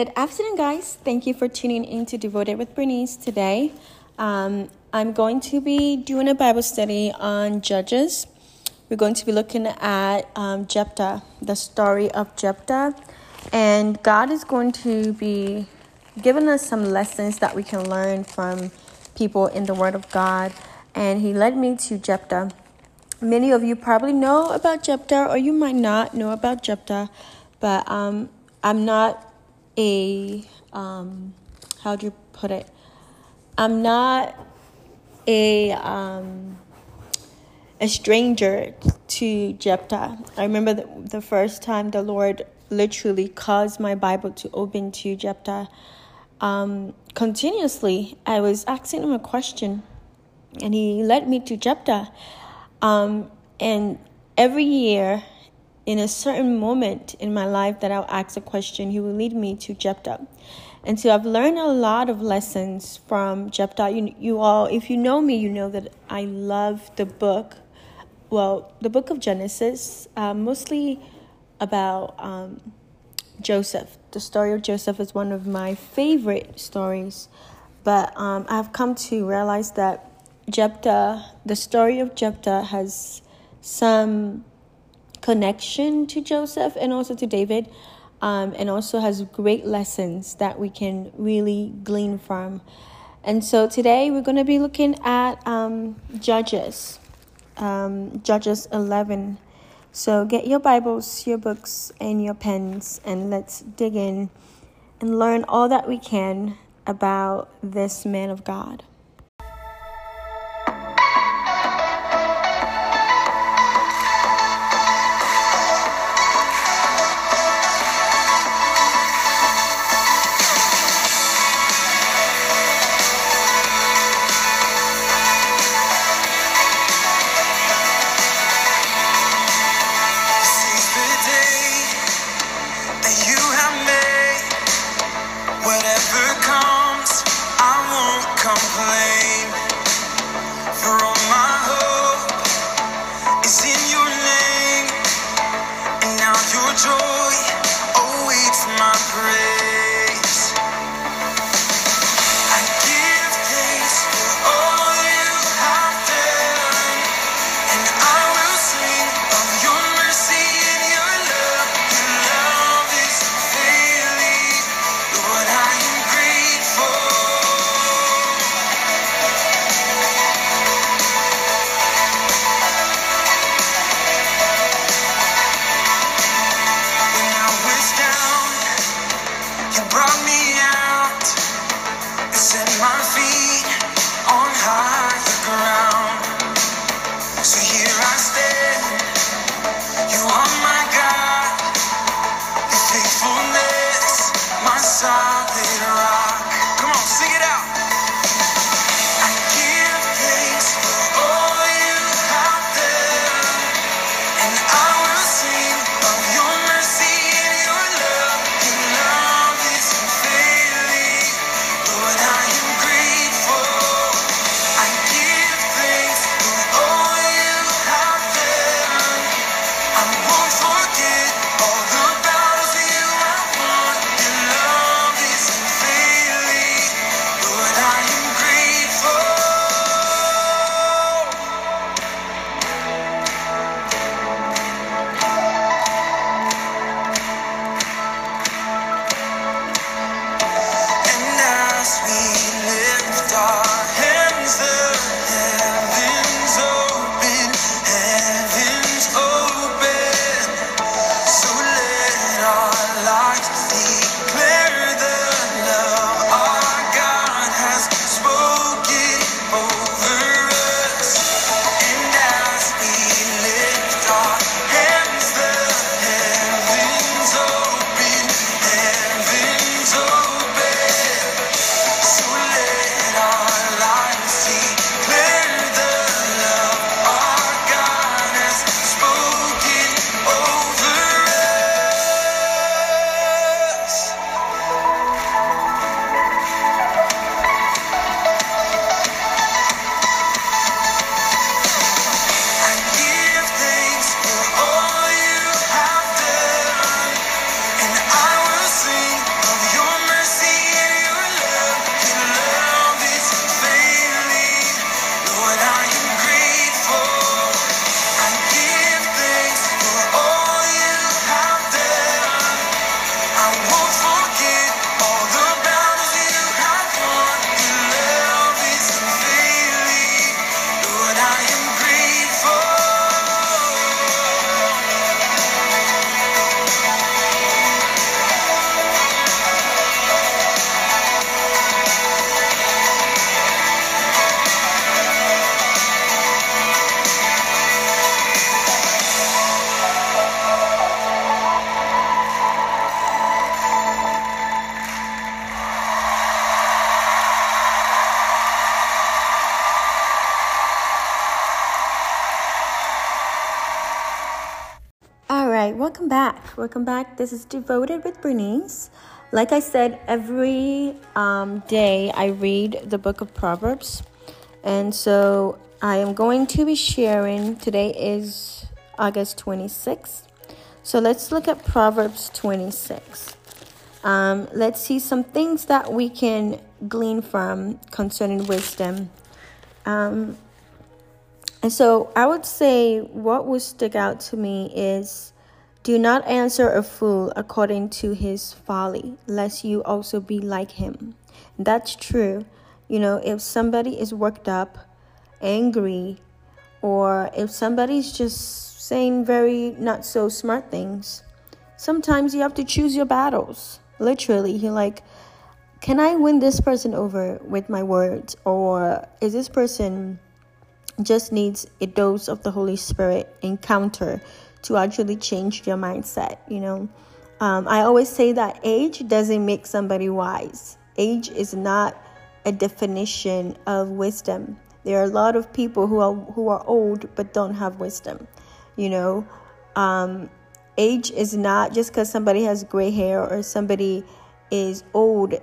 Good afternoon, guys. Thank you for tuning in to Devoted with Bernice today. Um, I'm going to be doing a Bible study on Judges. We're going to be looking at um, Jephthah, the story of Jephthah, and God is going to be giving us some lessons that we can learn from people in the Word of God. And He led me to Jephthah. Many of you probably know about Jephthah, or you might not know about Jephthah, but um, I'm not a um, how'd you put it? I'm not a um, a stranger to Jephthah. I remember the, the first time the Lord literally caused my Bible to open to Jephthah. Um, continuously, I was asking him a question, and he led me to Jephthah. Um, and every year, in a certain moment in my life that I'll ask a question, he will lead me to Jephthah. And so I've learned a lot of lessons from Jephthah. You, you all, if you know me, you know that I love the book. Well, the book of Genesis, uh, mostly about um, Joseph. The story of Joseph is one of my favorite stories. But um, I've come to realize that Jephthah, the story of Jephthah, has some connection to Joseph and also to David, um, and also has great lessons that we can really glean from. And so today we're going to be looking at um, Judges, um, Judges 11. So get your Bibles, your books, and your pens, and let's dig in and learn all that we can about this man of God. Welcome back. This is Devoted with Bernice. Like I said, every um, day I read the book of Proverbs. And so I am going to be sharing, today is August 26th. So let's look at Proverbs 26. Um, let's see some things that we can glean from concerning wisdom. Um, and so I would say what would stick out to me is do not answer a fool according to his folly, lest you also be like him. That's true. You know, if somebody is worked up, angry, or if somebody's just saying very not so smart things, sometimes you have to choose your battles. Literally, you're like, can I win this person over with my words? Or is this person just needs a dose of the Holy Spirit encounter to actually change your mindset, you know. Um, I always say that age doesn't make somebody wise. Age is not a definition of wisdom. There are a lot of people who are who are old but don't have wisdom. You know, um, age is not just because somebody has gray hair or somebody is old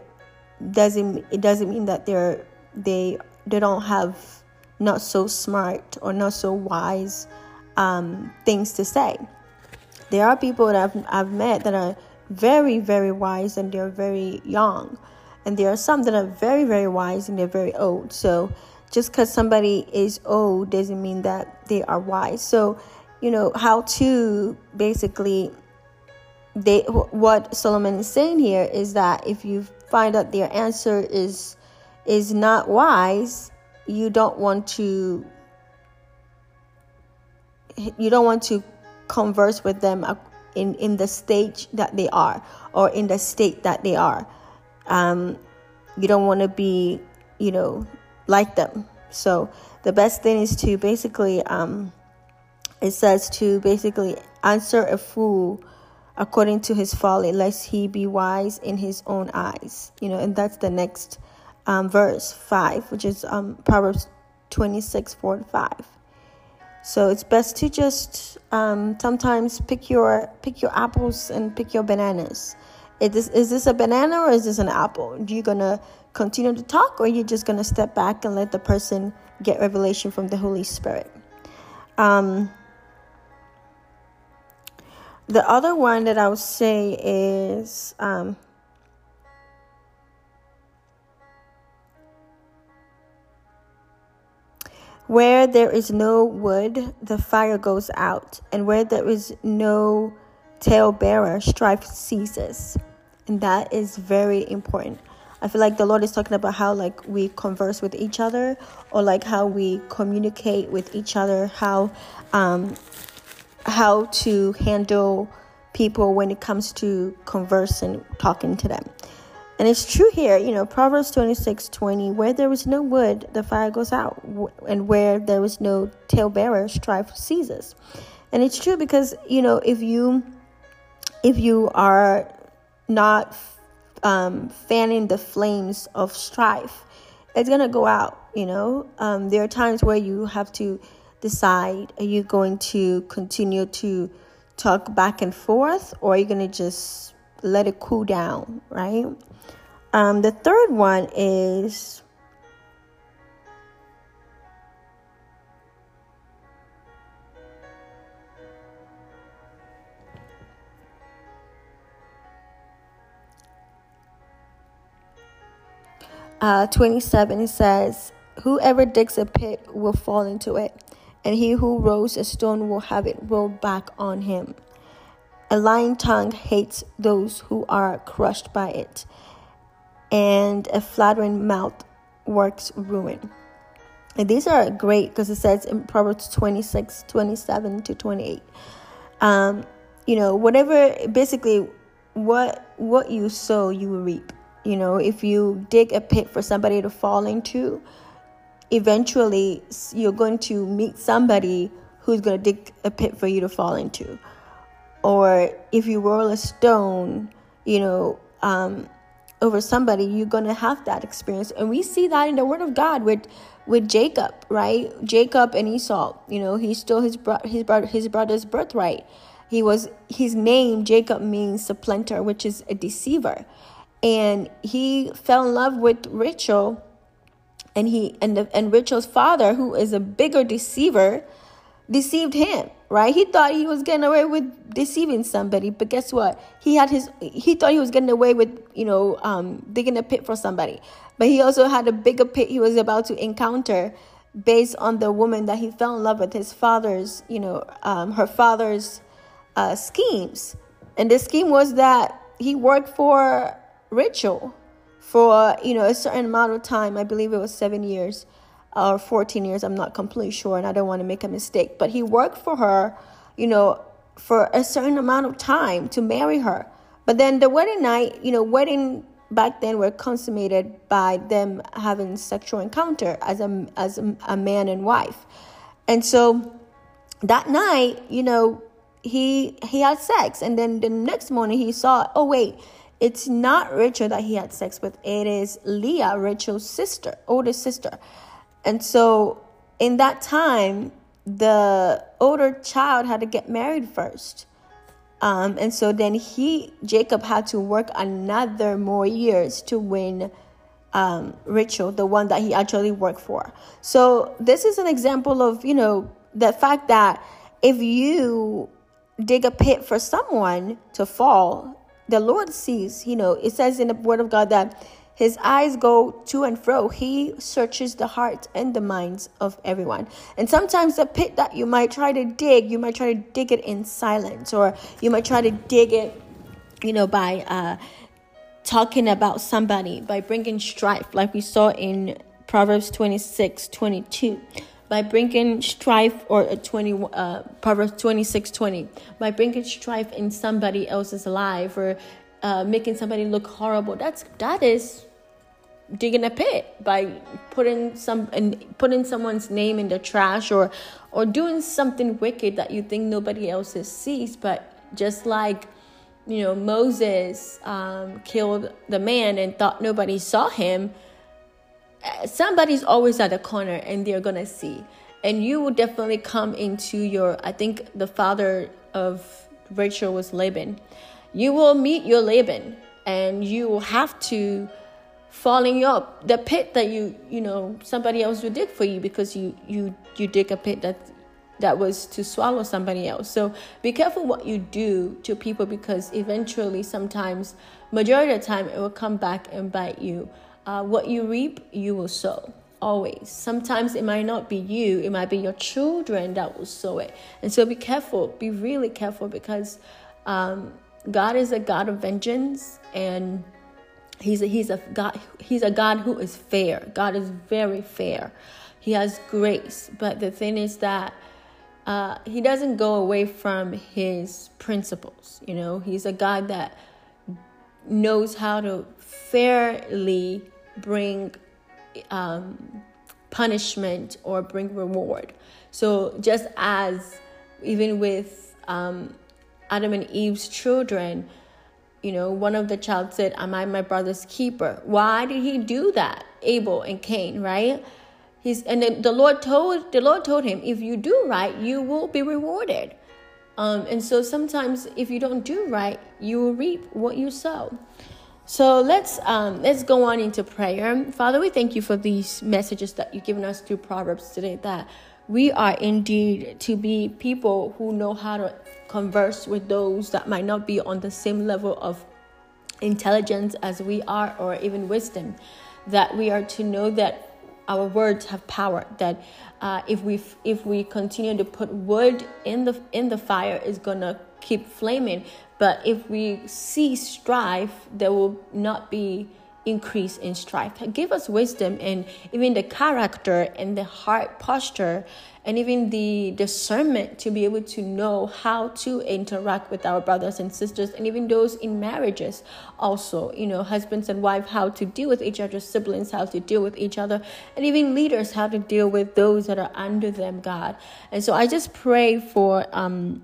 doesn't it doesn't mean that they're they they don't have not so smart or not so wise um, things to say. There are people that I've, I've met that are very, very wise and they're very young. And there are some that are very, very wise and they're very old. So just because somebody is old doesn't mean that they are wise. So, you know, how to basically they what Solomon is saying here is that if you find out their answer is is not wise, you don't want to you don't want to converse with them in, in the stage that they are or in the state that they are. Um, you don't want to be, you know, like them. So the best thing is to basically, um, it says to basically answer a fool according to his folly, lest he be wise in his own eyes. You know, and that's the next um, verse 5, which is um, Proverbs 26 4 and 5. So it's best to just um, sometimes pick your pick your apples and pick your bananas. Is this, is this a banana or is this an apple? Are you gonna continue to talk or are you just gonna step back and let the person get revelation from the Holy Spirit? Um, the other one that I would say is um, Where there is no wood, the fire goes out, and where there is no talebearer, strife ceases. And that is very important. I feel like the Lord is talking about how like we converse with each other or like how we communicate with each other, how um how to handle people when it comes to conversing, talking to them. And it's true here, you know, Proverbs 26 20, where there is no wood, the fire goes out, and where there is no talebearer, strife ceases. And it's true because, you know, if you if you are not um, fanning the flames of strife, it's gonna go out. You know, um, there are times where you have to decide: Are you going to continue to talk back and forth, or are you gonna just let it cool down? Right? Um, the third one is uh, 27 says, Whoever digs a pit will fall into it, and he who rolls a stone will have it rolled back on him. A lying tongue hates those who are crushed by it, and a flattering mouth works ruin. And these are great because it says in Proverbs 26, 27 to 28. Um, you know, whatever basically what what you sow, you will reap. You know, if you dig a pit for somebody to fall into, eventually you're going to meet somebody who's going to dig a pit for you to fall into. Or if you roll a stone, you know, um, over somebody, you're gonna have that experience. And we see that in the Word of God with with Jacob, right? Jacob and Esau. You know, he stole his bro- his brother his brother's birthright, He was his name Jacob means supplanter, which is a deceiver. And he fell in love with Rachel and he and the, and Rachel's father, who is a bigger deceiver, deceived him. Right? He thought he was getting away with deceiving somebody, but guess what? He had his. He thought he was getting away with you know um, digging a pit for somebody, but he also had a bigger pit he was about to encounter based on the woman that he fell in love with. His father's, you know, um, her father's uh, schemes, and the scheme was that he worked for Rachel for you know a certain amount of time. I believe it was seven years or 14 years. I'm not completely sure, and I don't want to make a mistake. But he worked for her, you know, for a certain amount of time to marry her. But then the wedding night, you know, wedding back then were consummated by them having sexual encounter as a as a, a man and wife, and so that night, you know, he he had sex, and then the next morning he saw, oh wait it's not Rachel that he had sex with, it is Leah, Rachel's sister, older sister. And so in that time, the older child had to get married first. Um, and so then he, Jacob, had to work another more years to win um, Rachel, the one that he actually worked for. So this is an example of, you know, the fact that if you dig a pit for someone to fall, the Lord sees, you know, it says in the word of God that his eyes go to and fro. He searches the heart and the minds of everyone. And sometimes the pit that you might try to dig, you might try to dig it in silence, or you might try to dig it, you know, by uh, talking about somebody, by bringing strife, like we saw in Proverbs 26 22 by bringing strife or 20 uh, proverbs 26 20 by bringing strife in somebody else's life or uh, making somebody look horrible that's that is digging a pit by putting some and putting someone's name in the trash or or doing something wicked that you think nobody else sees but just like you know moses um, killed the man and thought nobody saw him somebody's always at the corner and they're gonna see. And you will definitely come into your i think the father of rachel was laban. You will meet your laban and you will have to fall in your the pit that you you know somebody else would dig for you because you you you dig a pit that that was to swallow somebody else so be careful what you do to people because eventually sometimes majority of the time it will come back and bite you uh, what you reap, you will sow. Always. Sometimes it might not be you, it might be your children that will sow it. And so be careful, be really careful because um, God is a God of vengeance and he's a, he's a God he's a God who is fair. God is very fair. He has grace, but the thing is that uh, he doesn't go away from his principles. You know, he's a God that knows how to fairly bring um, punishment or bring reward. So just as even with um, Adam and Eve's children, you know, one of the child said, "Am I my brother's keeper?" Why did he do that? Abel and Cain, right? He's and the, the Lord told the Lord told him, "If you do right, you will be rewarded." Um, and so sometimes, if you don't do right, you will reap what you sow. So let's um, let's go on into prayer. Father, we thank you for these messages that you've given us through Proverbs today. That we are indeed to be people who know how to converse with those that might not be on the same level of intelligence as we are, or even wisdom. That we are to know that our words have power. That uh, if we if we continue to put wood in the in the fire, is gonna keep flaming. But if we see strife, there will not be increase in strife. Give us wisdom and even the character and the heart posture and even the discernment to be able to know how to interact with our brothers and sisters and even those in marriages also you know husbands and wives how to deal with each other siblings how to deal with each other and even leaders how to deal with those that are under them god. And so i just pray for um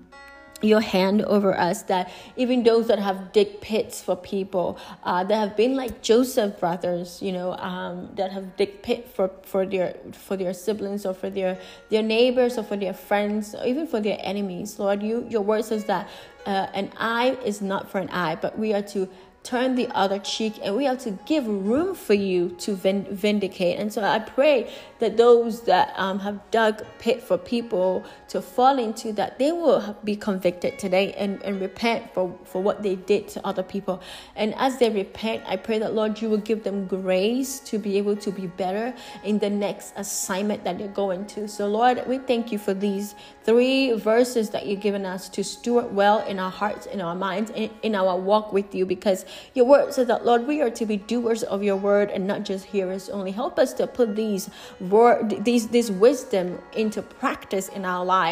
your hand over us that even those that have dig pits for people uh, that have been like joseph brothers you know um, that have dig pit for, for their for their siblings or for their their neighbors or for their friends or even for their enemies. Lord you your word says that uh, an eye is not for an eye but we are to turn the other cheek and we have to give room for you to vindicate. And so i pray that those that um, have dug pit for people to fall into that they will be convicted today and, and repent for, for what they did to other people. And as they repent i pray that lord you will give them grace to be able to be better in the next assignment that they're going to. So lord we thank you for these three verses that you've given us to steward well in our hearts in our minds in, in our walk with you because your word says that, Lord, we are to be doers of your word and not just hearers only. Help us to put these word, these this wisdom into practice in our lives,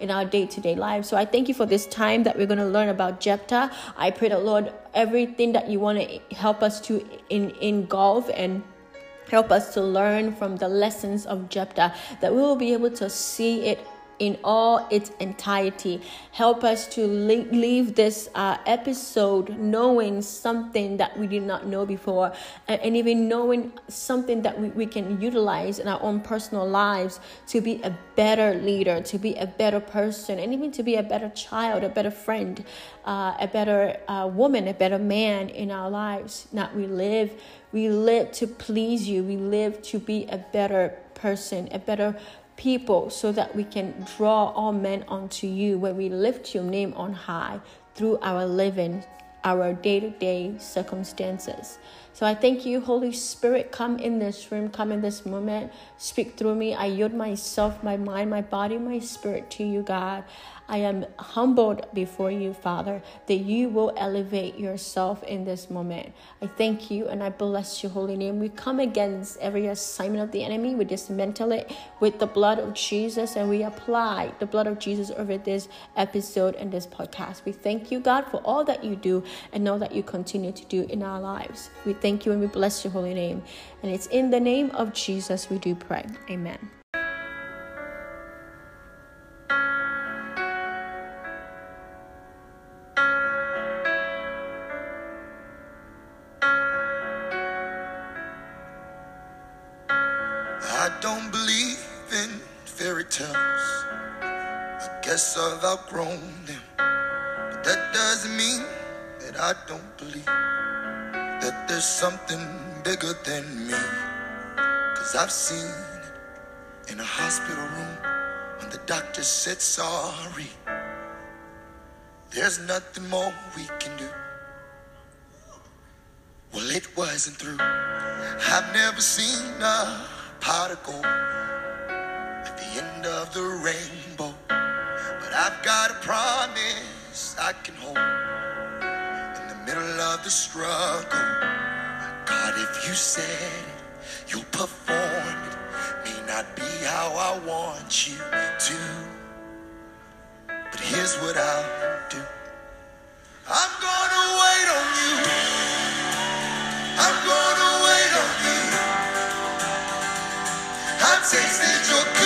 in our day to day lives. So I thank you for this time that we're going to learn about Jephthah. I pray that, Lord, everything that you want to help us to in, engulf and help us to learn from the lessons of Jephthah, that we will be able to see it in all its entirety. Help us to leave this uh, episode knowing something that we did not know before, and, and even knowing something that we, we can utilize in our own personal lives to be a better leader, to be a better person, and even to be a better child, a better friend, uh, a better uh, woman, a better man in our lives. Not we live, we live to please you. We live to be a better person, a better people so that we can draw all men unto you when we lift your name on high through our living, our day to day circumstances. So I thank you, Holy Spirit. Come in this room, come in this moment, speak through me. I yield myself, my mind, my body, my spirit to you, God. I am humbled before you, Father, that you will elevate yourself in this moment. I thank you and I bless your holy name. We come against every assignment of the enemy. We dismantle it with the blood of Jesus and we apply the blood of Jesus over this episode and this podcast. We thank you, God, for all that you do and know that you continue to do in our lives. We thank you and we bless your holy name. And it's in the name of Jesus we do pray. Amen. I've outgrown them. But that doesn't mean that I don't believe that there's something bigger than me. Cause I've seen it in a hospital room when the doctor said sorry. There's nothing more we can do. Well, it wasn't through. I've never seen a pot of gold end of the rainbow. But I've got a promise I can hold in the middle of the struggle. God, if you said it, you'll perform it. May not be how I want you to, but here's what I'll do. I'm gonna wait on you. I'm gonna wait on you. I've tasted your.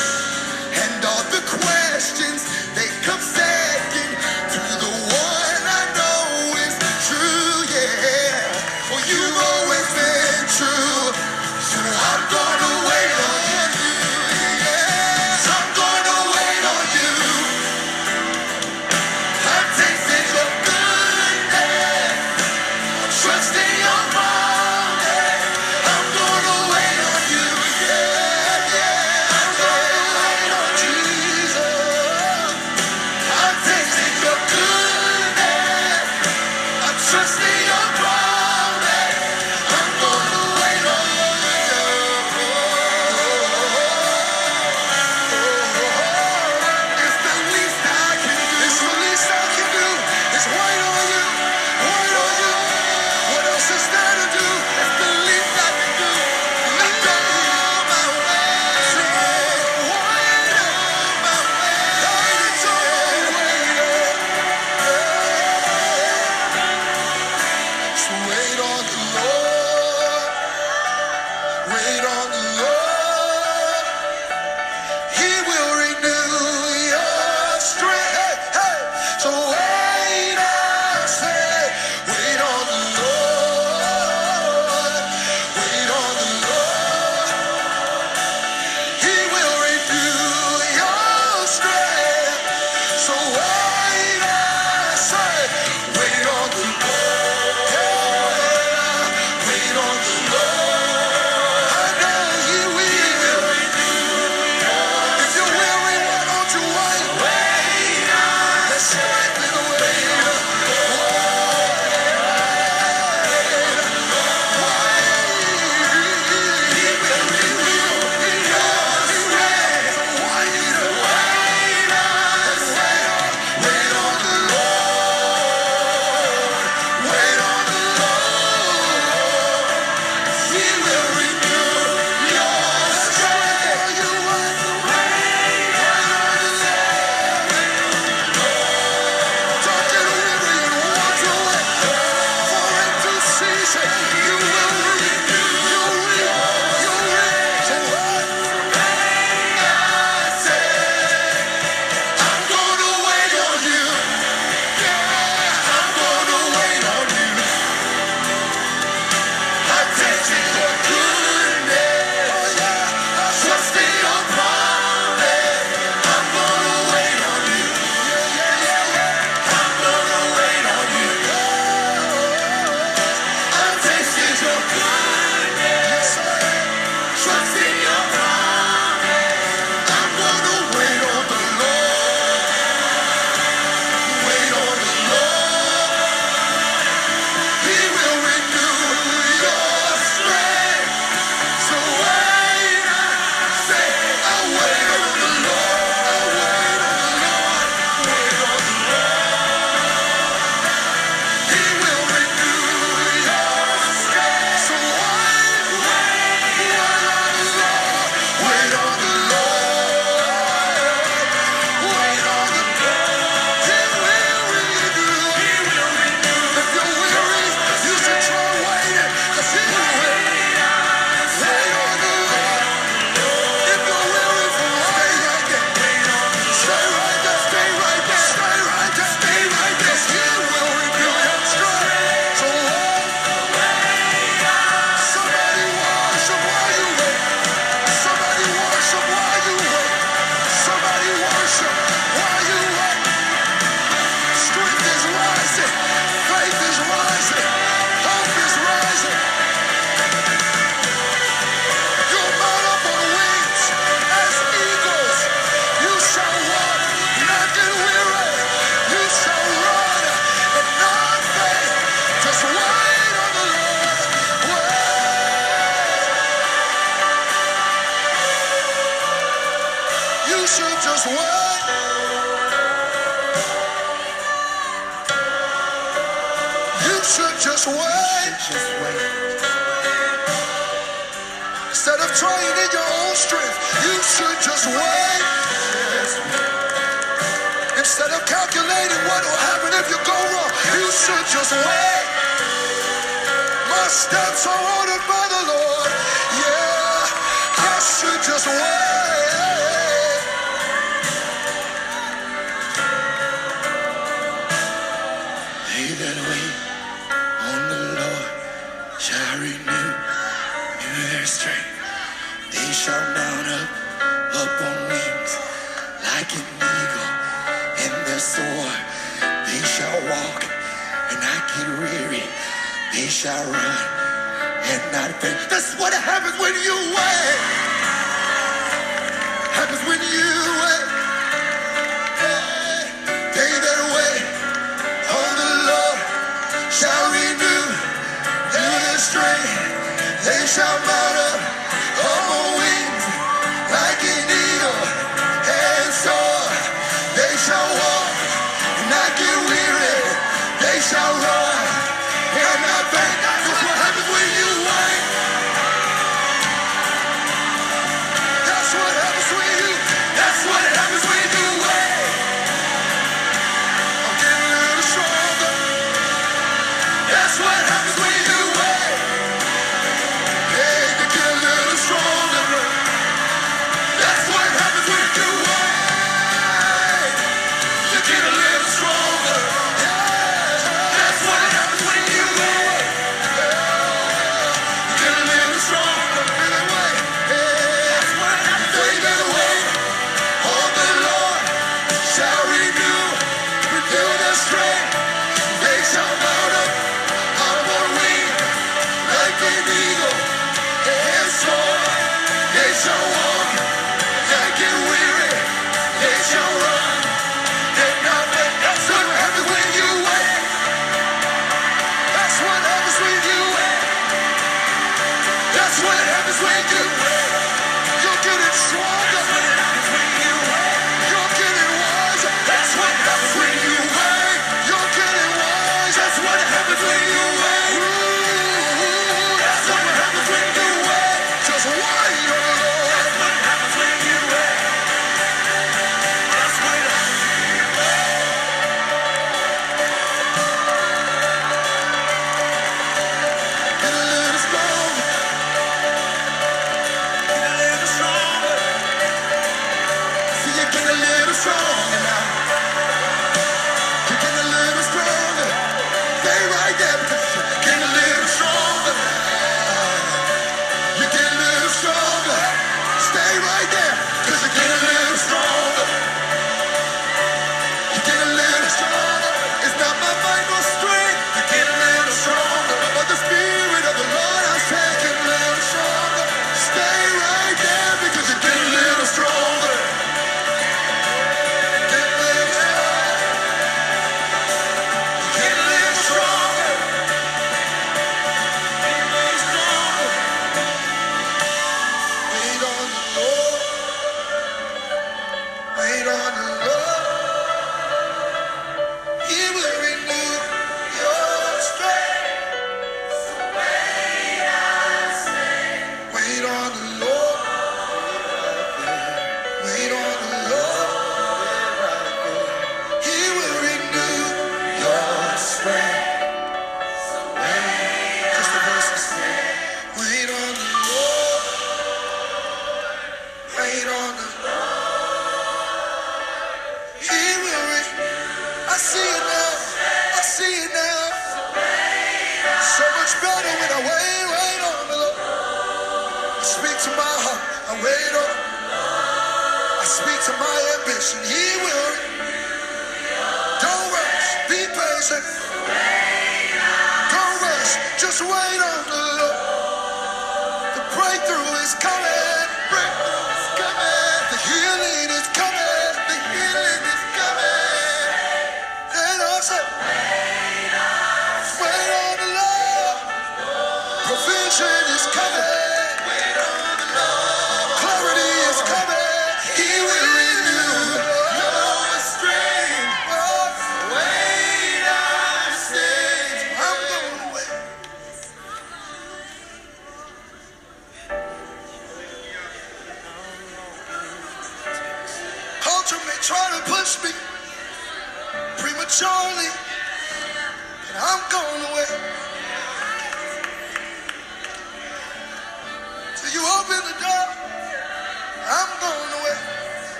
That's what happens when you get it. You're getting stronger.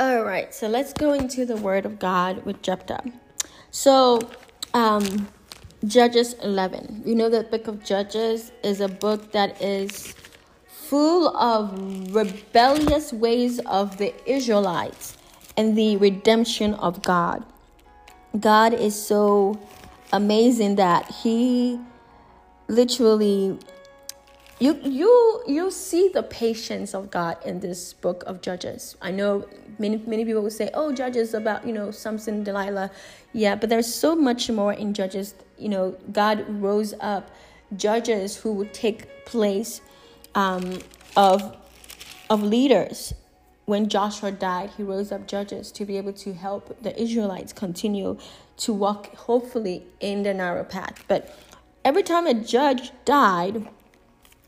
All right, so let's go into the Word of God with Jephthah. So, um, Judges 11. You know that book of Judges is a book that is full of rebellious ways of the Israelites and the redemption of God. God is so amazing that He literally you you you see the patience of God in this book of Judges. I know many many people will say, "Oh, Judges about you know Samson, Delilah." Yeah, but there's so much more in Judges. You know, God rose up judges who would take place um, of of leaders. When Joshua died, he rose up judges to be able to help the Israelites continue to walk, hopefully, in the narrow path. But every time a judge died,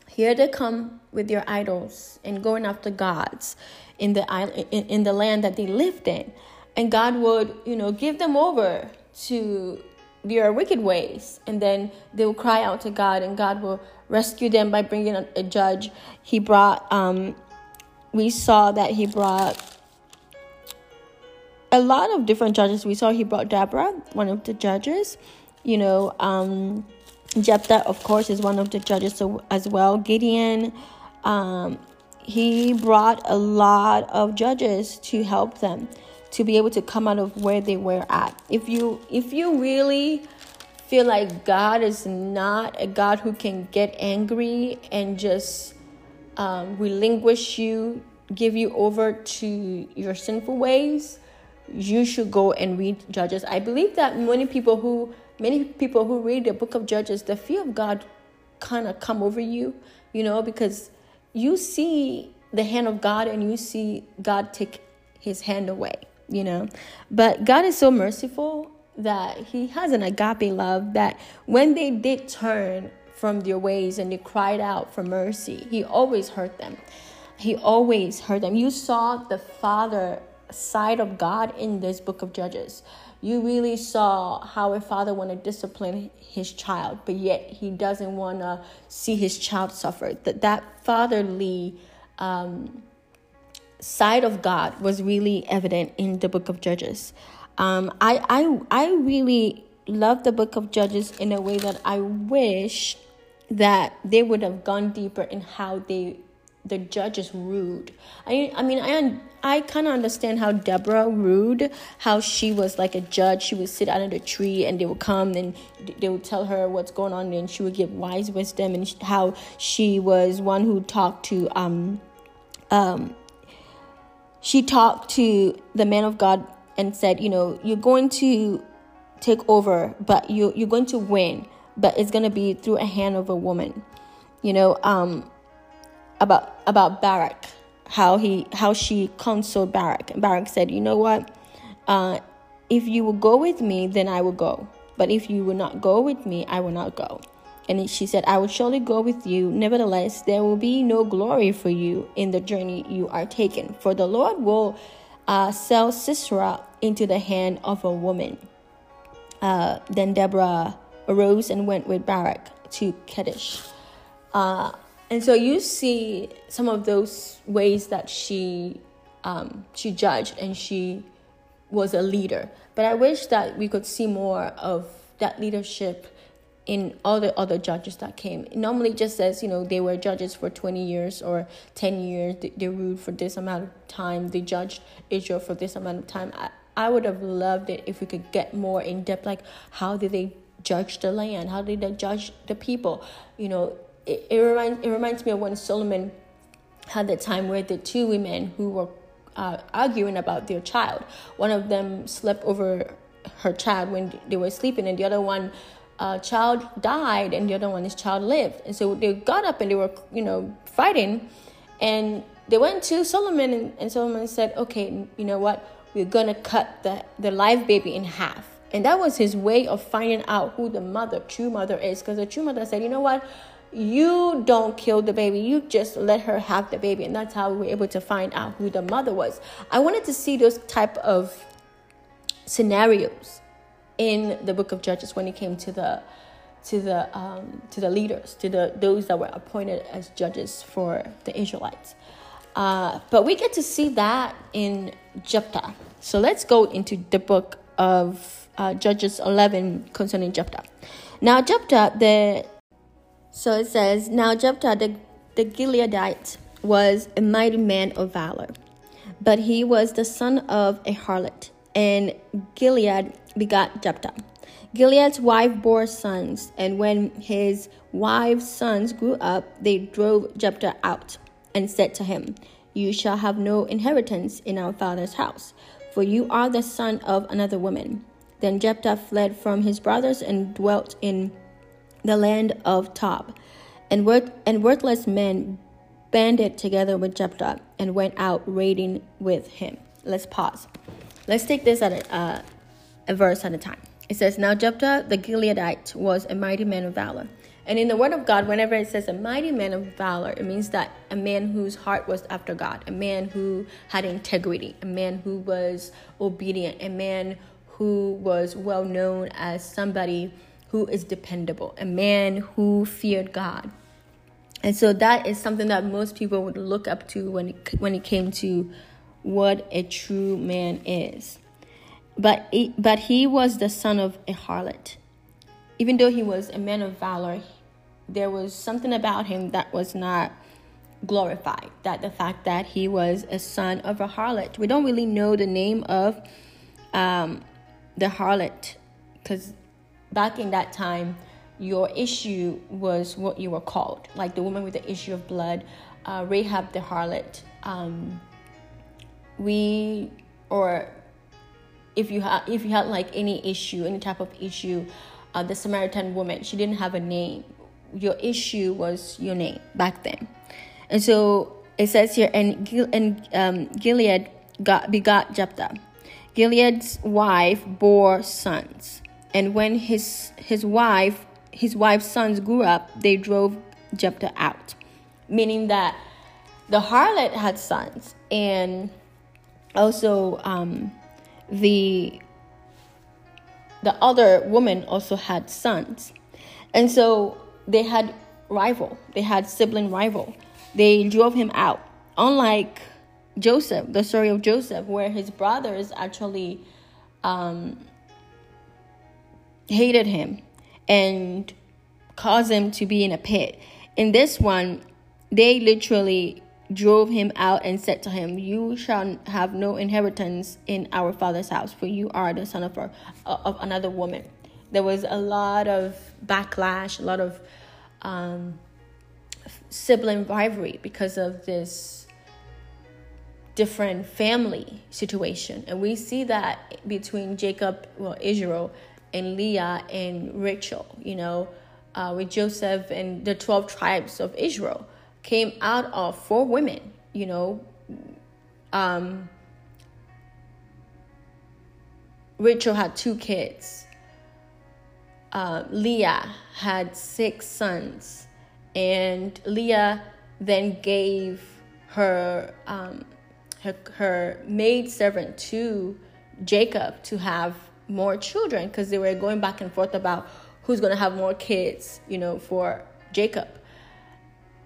here they come with their idols and going after gods in the island, in, in the land that they lived in, and God would, you know, give them over to their wicked ways, and then they will cry out to God, and God will rescue them by bringing a, a judge. He brought, um, we saw that he brought a lot of different judges. We saw he brought Deborah, one of the judges, you know. Um, Jephthah, of course, is one of the judges as well. Gideon, um, he brought a lot of judges to help them to be able to come out of where they were at. If you if you really feel like God is not a God who can get angry and just um, relinquish you, give you over to your sinful ways, you should go and read Judges. I believe that many people who many people who read the book of Judges, the fear of God kind of come over you, you know, because you see the hand of God and you see God take his hand away, you know. But God is so merciful that he has an agape love that when they did turn from their ways and they cried out for mercy, he always heard them. He always heard them. You saw the father side of God in this book of Judges you really saw how a father want to discipline his child, but yet he doesn't want to see his child suffer. That that fatherly um, side of God was really evident in the book of Judges. Um, I I I really love the book of Judges in a way that I wish that they would have gone deeper in how they the judges ruled. I I mean I I kind of understand how Deborah ruled, how she was like a judge. She would sit under the tree and they would come and they would tell her what's going on and she would give wise wisdom and how she was one who talked to um um she talked to the man of God and said, you know, you're going to take over, but you you're going to win, but it's going to be through a hand of a woman. You know, um about about Barak, how he how she consoled Barak. And Barak said, "You know what? Uh, if you will go with me, then I will go. But if you will not go with me, I will not go." And she said, I will surely go with you. Nevertheless, there will be no glory for you in the journey you are taking, for the Lord will uh, sell Sisera into the hand of a woman. Uh, then Deborah arose and went with Barak to Kadesh. Uh, and so you see some of those ways that she um, she judged and she was a leader. But I wish that we could see more of that leadership in all the other judges that came. It normally just says, you know, they were judges for 20 years or 10 years, they, they ruled for this amount of time, they judged Israel for this amount of time. I, I would have loved it if we could get more in depth, like how did they judge the land? How did they judge the people? You know, it, it, reminds, it reminds me of when Solomon had the time where the two women who were uh, arguing about their child, one of them slept over her child when they were sleeping, and the other one uh, child died and the other one his child lived and so they got up and they were you know fighting and they went to solomon and, and solomon said okay you know what we're gonna cut the, the live baby in half. And that was his way of finding out who the mother true mother is. Because the true mother said you know what? You don't kill the baby. You just let her have the baby. And that's how we were able to find out who the mother was. I wanted to see those type of scenarios in the book of Judges when it came to the to the um, to the leaders, to the those that were appointed as judges for the Israelites. Uh, but we get to see that in Jephthah. So let's go into the book of uh, Judges 11 concerning Jephthah. Now Jephthah, the so it says now Jephthah the the Gileadite was a mighty man of valor, but he was the son of a harlot, and Gilead begot Jephthah. Gilead's wife bore sons, and when his wife's sons grew up, they drove Jephthah out and said to him, You shall have no inheritance in our father's house, for you are the son of another woman. Then Jephthah fled from his brothers and dwelt in the land of Tob. And, worth- and worthless men banded together with Jephthah and went out raiding with him. Let's pause. Let's take this at a, uh, a verse at a time. It says, Now Jephthah the Gileadite was a mighty man of valor. And in the Word of God, whenever it says a mighty man of valor, it means that a man whose heart was after God, a man who had integrity, a man who was obedient, a man who was well known as somebody who is dependable, a man who feared God. And so that is something that most people would look up to when it, when it came to what a true man is. But he, but he was the son of a harlot. Even though he was a man of valor, there was something about him that was not glorified. That the fact that he was a son of a harlot. We don't really know the name of um, the harlot because back in that time, your issue was what you were called. Like the woman with the issue of blood, uh, Rahab the harlot. Um, we or if you had if you had like any issue, any type of issue, uh, the Samaritan woman, she didn't have a name. Your issue was your name back then, and so it says here, and and um, Gilead got begot Jephthah. Gilead's wife bore sons, and when his his wife his wife's sons grew up, they drove Jephthah out, meaning that the harlot had sons, and also um, the the other woman also had sons. And so they had rival they had sibling rival. They drove him out. Unlike joseph the story of joseph where his brothers actually um, hated him and caused him to be in a pit. In this one they literally drove him out and said to him, You shall have no inheritance in our father's house, for you are the son of, a, of another woman. There was a lot of backlash, a lot of um, sibling rivalry because of this different family situation. And we see that between Jacob, well, Israel, and Leah and Rachel, you know, uh, with Joseph and the 12 tribes of Israel came out of four women, you know. Um, Rachel had two kids. Uh, Leah had six sons, and Leah then gave her um, her, her maid servant to Jacob to have more children because they were going back and forth about who's going to have more kids, you know, for Jacob.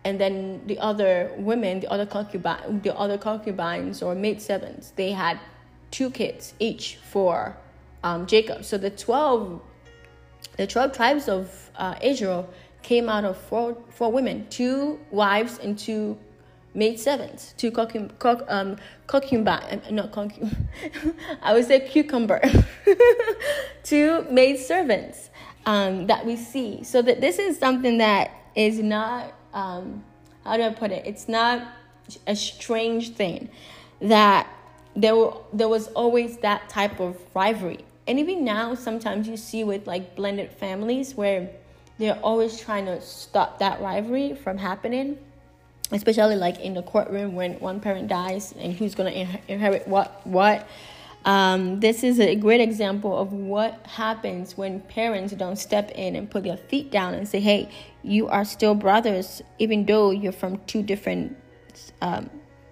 And then the other women, the other concubine, the other concubines or maid servants, they had two kids each for um, Jacob. So the twelve, the twelve tribes of uh, Israel came out of four four women, two wives and two maid servants, two concubine, um, not concubine, I would say cucumber, two maid servants um, that we see. So that this is something that is not, um, how do I put it? It's not a strange thing that there, were, there was always that type of rivalry. And even now, sometimes you see with like blended families where they're always trying to stop that rivalry from happening especially like in the courtroom when one parent dies and who's going to inherit what what. Um, this is a great example of what happens when parents don't step in and put their feet down and say hey you are still brothers even though you're from two different um,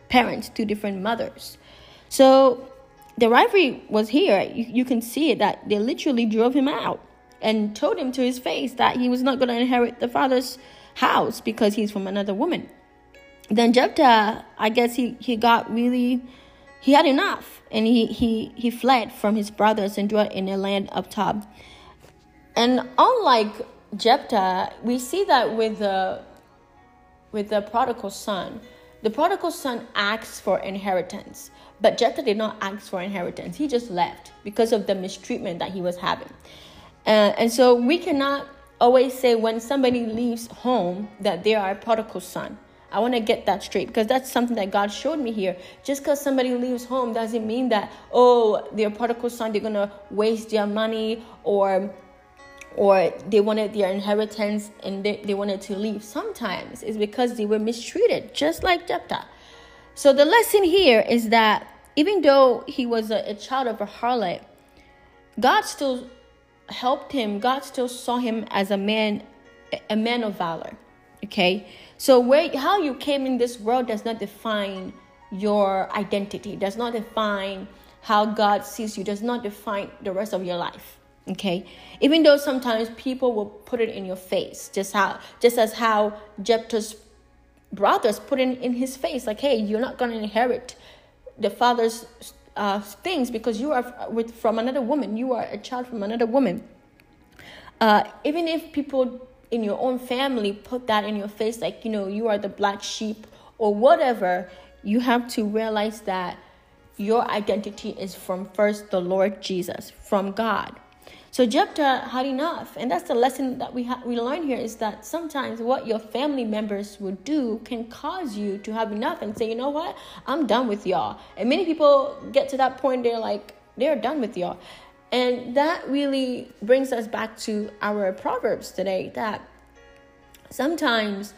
parents two different mothers. So the rivalry was here you, you can see it that they literally drove him out and told him to his face that he was not going to inherit the father's house because he's from another woman then Jephthah, I guess he, he got really, he had enough. And he, he, he fled from his brothers and dwelt in a land of Tob. And unlike Jephthah, we see that with the, with the prodigal son. The prodigal son asks for inheritance, but Jephthah did not ask for inheritance. He just left because of the mistreatment that he was having. Uh, and so we cannot always say when somebody leaves home that they are a prodigal son I want to get that straight because that's something that God showed me here. Just because somebody leaves home doesn't mean that, oh, they're prodigal son, they're to waste their money or or they wanted their inheritance and they, they wanted to leave. Sometimes it's because they were mistreated, just like Jephthah. So the lesson here is that even though he was a, a child of a harlot, God still helped him. God still saw him as a man, a man of valor. Okay so where how you came in this world does not define your identity, does not define how God sees you, does not define the rest of your life. Okay? Even though sometimes people will put it in your face, just how just as how Jephthah's brothers put it in his face, like, hey, you're not gonna inherit the father's uh, things because you are with from another woman. You are a child from another woman. Uh, even if people in your own family put that in your face like you know you are the black sheep or whatever you have to realize that your identity is from first the lord jesus from god so jephthah had enough. And that's the lesson that we have we learn here is that sometimes what your family members would do can cause you to have enough and say you know what? I'm done with y'all. And many people get to that point they're like they're done with y'all. And that really brings us back to our Proverbs today that sometimes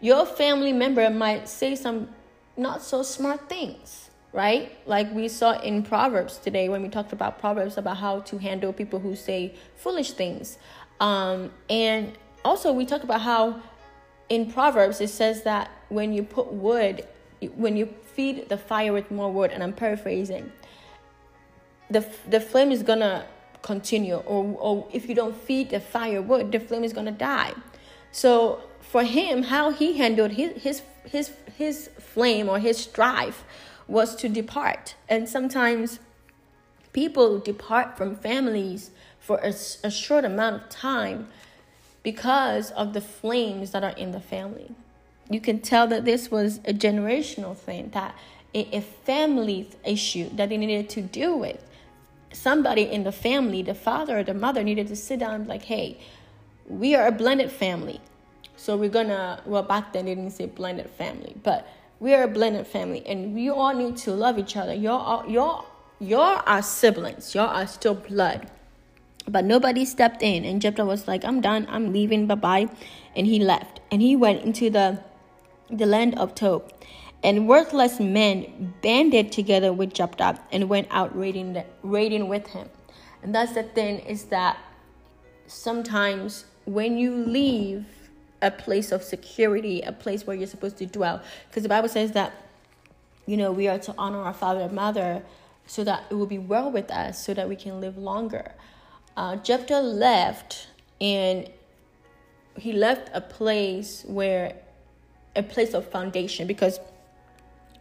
your family member might say some not so smart things, right? Like we saw in Proverbs today when we talked about Proverbs about how to handle people who say foolish things. Um, and also, we talked about how in Proverbs it says that when you put wood, when you feed the fire with more wood, and I'm paraphrasing, the the flame is gonna continue or, or if you don't feed the firewood the flame is gonna die so for him how he handled his his his, his flame or his strife was to depart. And sometimes people depart from families for a, a short amount of time because of the flames that are in the family. You can tell that this was a generational thing that a, a family issue that they needed to deal with. Somebody in the family, the father or the mother, needed to sit down and be like, hey, we are a blended family. So we're gonna, well, back then they didn't say blended family, but we are a blended family and we all need to love each other. Y'all, y'all, y'all are siblings, y'all are still blood. But nobody stepped in, and Jephthah was like, I'm done, I'm leaving, bye bye. And he left. And he went into the the land of Tob and worthless men banded together with Jephthah and went out raiding, the, raiding with him. And that's the thing is that sometimes when you leave a place of security, a place where you're supposed to dwell, because the Bible says that, you know, we are to honor our father and mother so that it will be well with us, so that we can live longer. Uh, Jephthah left and he left a place where a place of foundation because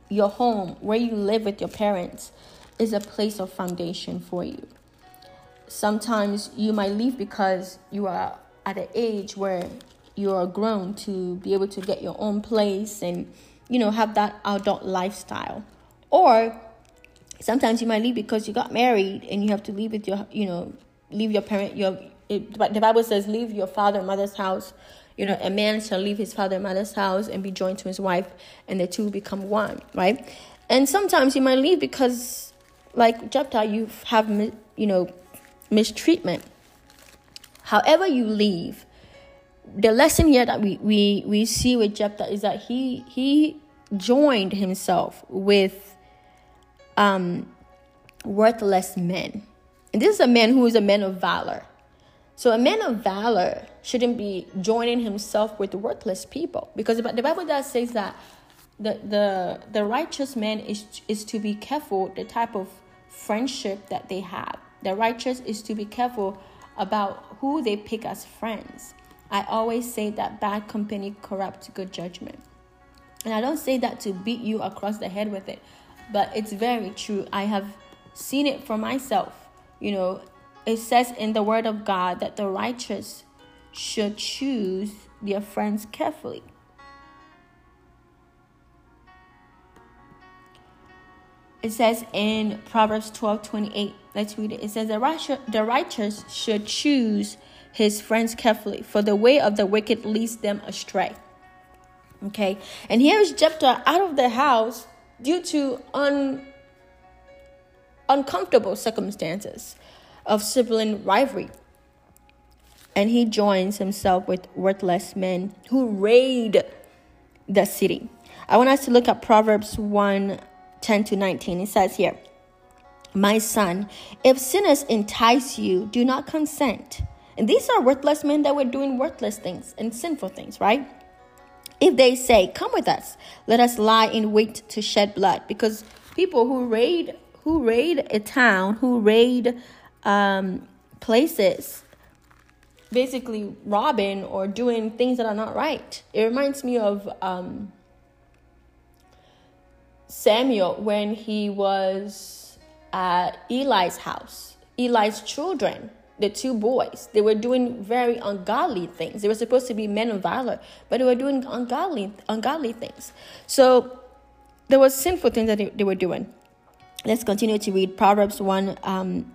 your home where you live with your parents is a place of foundation for you sometimes you might leave because you are at an age where you are grown to be able to get your own place and you know have that adult lifestyle. Or sometimes you might leave because you got married and you have to leave with your you know leave your parent your it, the bible says leave your father and mother's house. You know a man shall leave his father and mother's house and be joined to his wife and the two become one right? And sometimes you might leave because like Jephthah you have you know mistreatment. However you leave the lesson here that we, we, we see with Jephthah is that he he joined himself with um, worthless men. And this is a man who is a man of valor. So a man of valor shouldn't be joining himself with worthless people because the Bible does says that the the the righteous man is is to be careful the type of friendship that they have. The righteous is to be careful about who they pick as friends. I always say that bad company corrupts good judgment. And I don't say that to beat you across the head with it, but it's very true. I have seen it for myself. You know, it says in the Word of God that the righteous should choose their friends carefully. It says in Proverbs 12 28, let's read it. It says, The righteous, should choose his friends carefully, for the way of the wicked leads them astray. Okay, and here is Jephthah out of the house due to un, uncomfortable circumstances of sibling rivalry. And he joins himself with worthless men who raid the city. I want us to look at Proverbs 1 10 to 19. It says here, My son, if sinners entice you, do not consent. And these are worthless men that were doing worthless things and sinful things, right? If they say, Come with us, let us lie in wait to shed blood. Because people who raid who raid a town, who raid um, places, basically robbing or doing things that are not right. It reminds me of um, Samuel when he was at Eli's house, Eli's children the two boys. They were doing very ungodly things. They were supposed to be men of valor, but they were doing ungodly, ungodly things. So there was sinful things that they, they were doing. Let's continue to read Proverbs 1 um,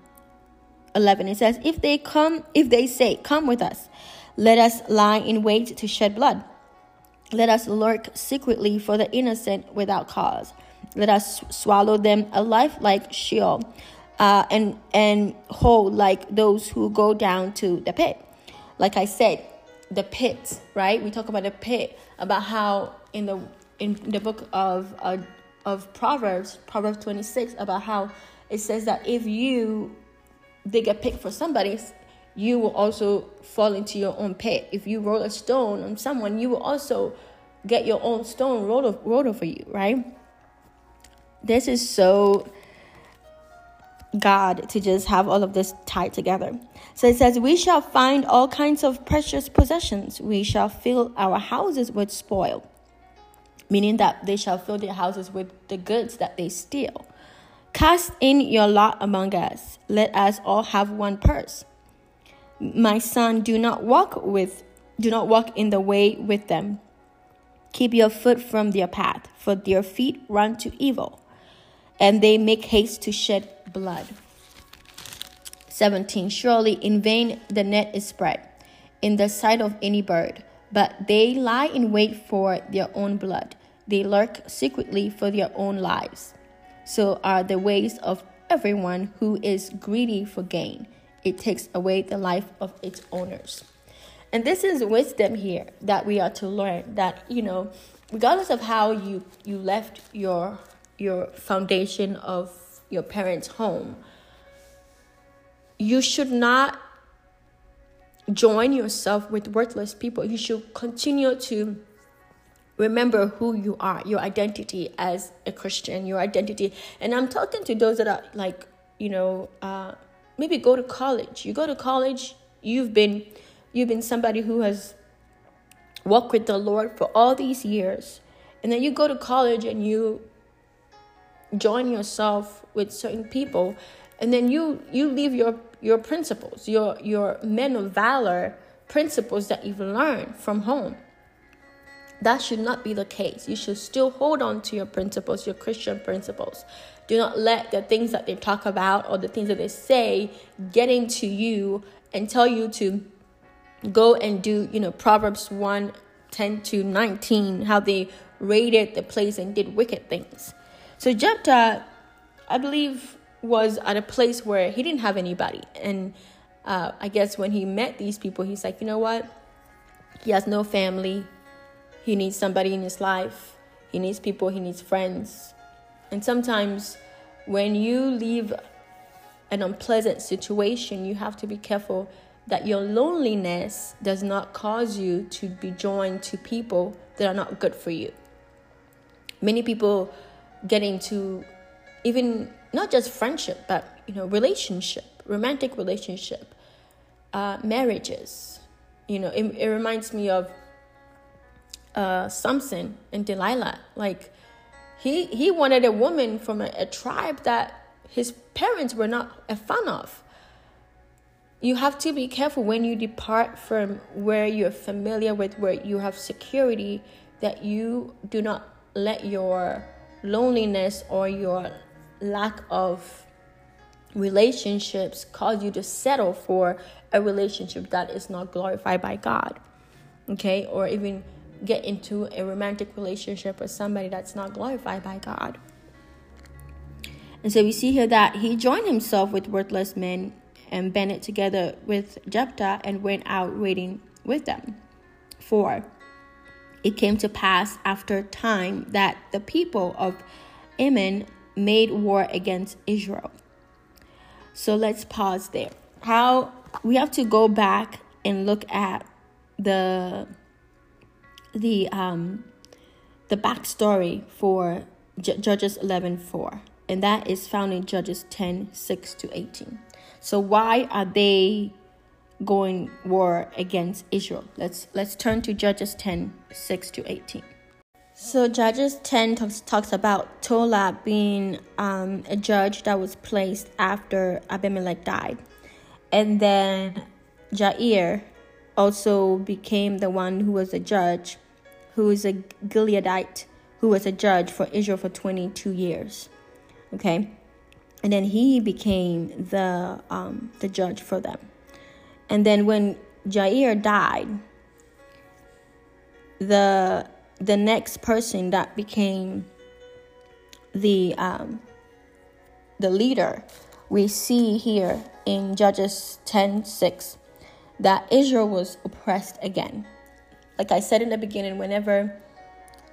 11. It says, If they come, if they say, Come with us, let us lie in wait to shed blood. Let us lurk secretly for the innocent without cause. Let us swallow them alive like Sheol uh, and and hold like those who go down to the pit. Like I said, the pit, right? We talk about the pit, about how in the in the book of uh, of Proverbs, Proverbs twenty six, about how it says that if you dig a pit for somebody, you will also fall into your own pit. If you roll a stone on someone, you will also get your own stone rolled, rolled over you, right? This is so God to just have all of this tied together. So it says, We shall find all kinds of precious possessions. We shall fill our houses with spoil, meaning that they shall fill their houses with the goods that they steal. Cast in your lot among us. Let us all have one purse. My son, do not walk with do not walk in the way with them. Keep your foot from their path, for their feet run to evil, and they make haste to shed blood. 17. Surely in vain the net is spread in the sight of any bird, but they lie in wait for their own blood. They lurk secretly for their own lives. So are the ways of everyone who is greedy for gain. It takes away the life of its owners. And this is wisdom here that we are to learn that, you know, regardless of how you you left your your foundation of your parents' home, you should not join yourself with worthless people. You should continue to remember who you are, your identity as a Christian, your identity. And I'm talking to those that are like, you know, uh, maybe go to college. You go to college, you've been you've been somebody who has walked with the Lord for all these years. And then you go to college and you join yourself with certain people and then you you leave your your principles, your your men of valor principles that you've learned from home. That should not be the case. You should still hold on to your principles, your Christian principles. Do not let the things that they talk about or the things that they say get into you and tell you to go and do, you know, Proverbs 1 10 to 19, how they raided the place and did wicked things. So Jephthah, I believe, was at a place where he didn't have anybody. And uh, I guess when he met these people, he's like, you know what? He has no family. He needs somebody in his life. He needs people. He needs friends. And sometimes when you leave an unpleasant situation, you have to be careful that your loneliness does not cause you to be joined to people that are not good for you. Many people get to even not just friendship, but you know, relationship, romantic relationship, uh, marriages. You know, it, it reminds me of uh, Samson and Delilah. Like he he wanted a woman from a, a tribe that his parents were not a fan of. You have to be careful when you depart from where you're familiar with, where you have security, that you do not let your loneliness or your lack of relationships cause you to settle for a relationship that is not glorified by God. Okay? Or even get into a romantic relationship with somebody that's not glorified by God. And so we see here that he joined himself with worthless men and banded together with Jephthah and went out raiding with them. For it came to pass after time that the people of Ammon made war against Israel. So let's pause there. How we have to go back and look at the the um the backstory for J- Judges 11 4, and that is found in Judges 10 6 to 18. So, why are they going war against Israel? Let's, let's turn to Judges 10 6 to 18. So Judges 10 talks, talks about Tola being um, a judge that was placed after Abimelech died. And then Jair also became the one who was a judge, who is a Gileadite, who was a judge for Israel for 22 years. Okay? And then he became the um, the judge for them. And then when Jair died, the the next person that became the um, the leader, we see here in Judges 10 6 that Israel was oppressed again. Like I said in the beginning, whenever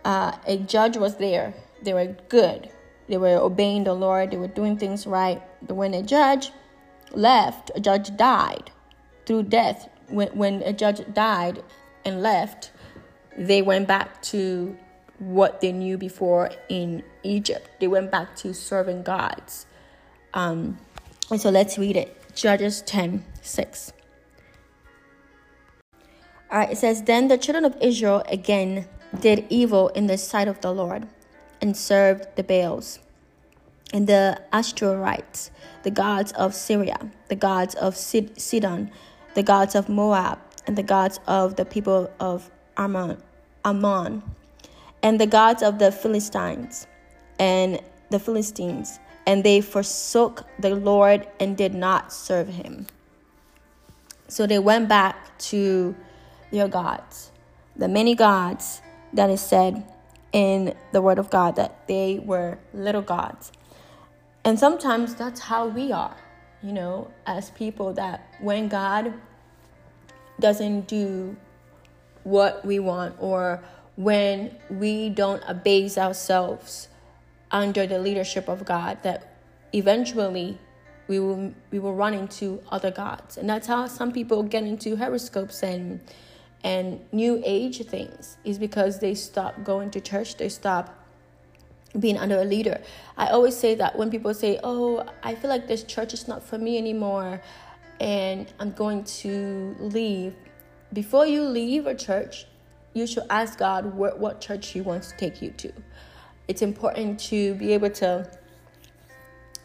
uh, a judge was there, they were good. They were obeying the Lord, they were doing things right. But when a judge left, a judge died through death. When, when a judge died and left, they went back to what they knew before in Egypt. They went back to serving gods. Um, and so let's read it Judges 10 6. All right, it says, Then the children of Israel again did evil in the sight of the Lord and served the Baals and the Ashtoreths, the gods of Syria, the gods of Sidon, the gods of Moab, and the gods of the people of Ammon, Ammon, and the gods of the Philistines and the Philistines, and they forsook the Lord and did not serve him. So they went back to their gods, the many gods that is said in the word of God that they were little gods. And sometimes that's how we are, you know, as people that when God doesn't do what we want or when we don't abase ourselves under the leadership of God, that eventually we will we will run into other gods, and that's how some people get into horoscopes and and new age things is because they stop going to church, they stop being under a leader. I always say that when people say, "Oh, I feel like this church is not for me anymore," and I'm going to leave. Before you leave a church, you should ask God what, what church He wants to take you to. It's important to be able to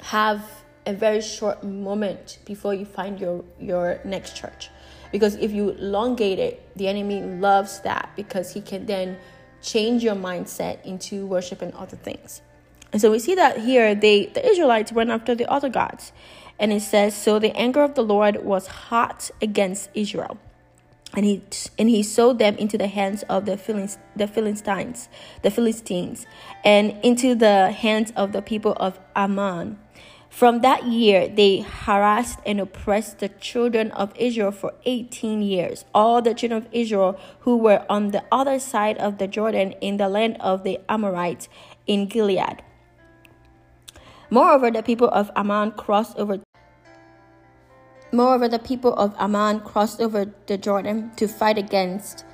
have a very short moment before you find your, your next church. Because if you elongate it, the enemy loves that because he can then change your mindset into worshiping other things. And so we see that here they the Israelites went after the other gods. And it says, So the anger of the Lord was hot against Israel. And he and he sold them into the hands of the Philistines, the Philistines, the Philistines, and into the hands of the people of Ammon. From that year, they harassed and oppressed the children of Israel for 18 years. All the children of Israel who were on the other side of the Jordan in the land of the Amorites in Gilead. Moreover, the people of Ammon crossed over. Moreover, the people of Ammon crossed over the Jordan to fight against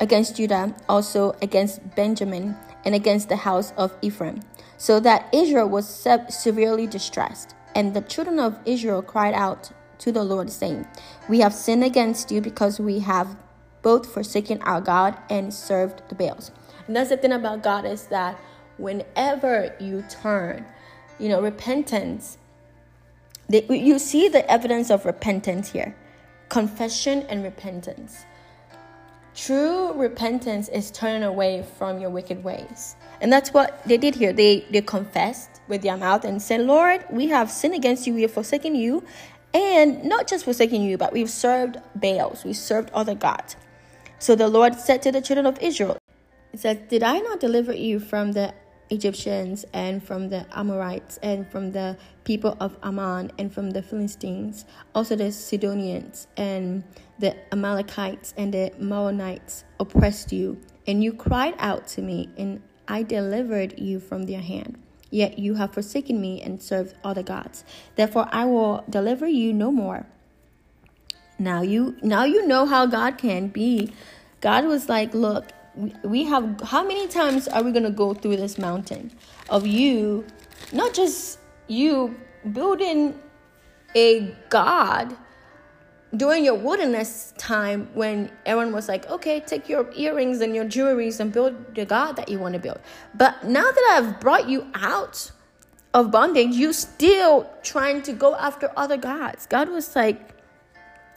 against Judah, also against Benjamin, and against the house of Ephraim so that Israel was severely distressed. And the children of Israel cried out to the Lord, saying, We have sinned against you because we have both forsaken our God and served the Baals. And that's the thing about God is that whenever you turn, you know, repentance, you see the evidence of repentance here confession and repentance. True repentance is turning away from your wicked ways. And that's what they did here. They they confessed with their mouth and said, Lord, we have sinned against you, we have forsaken you, and not just forsaken you, but we've served Baals, we served other gods. So the Lord said to the children of Israel, He said, Did I not deliver you from the Egyptians and from the Amorites and from the people of Ammon and from the Philistines, also the Sidonians and the Amalekites and the Maonites oppressed you, and you cried out to me, and I delivered you from their hand. Yet you have forsaken me and served other gods. Therefore I will deliver you no more. Now you now you know how God can be. God was like, look, we have how many times are we going to go through this mountain of you not just you building a god during your wilderness time when everyone was like, okay, take your earrings and your jewelries and build the God that you want to build. But now that I've brought you out of bondage, you still trying to go after other gods. God was like,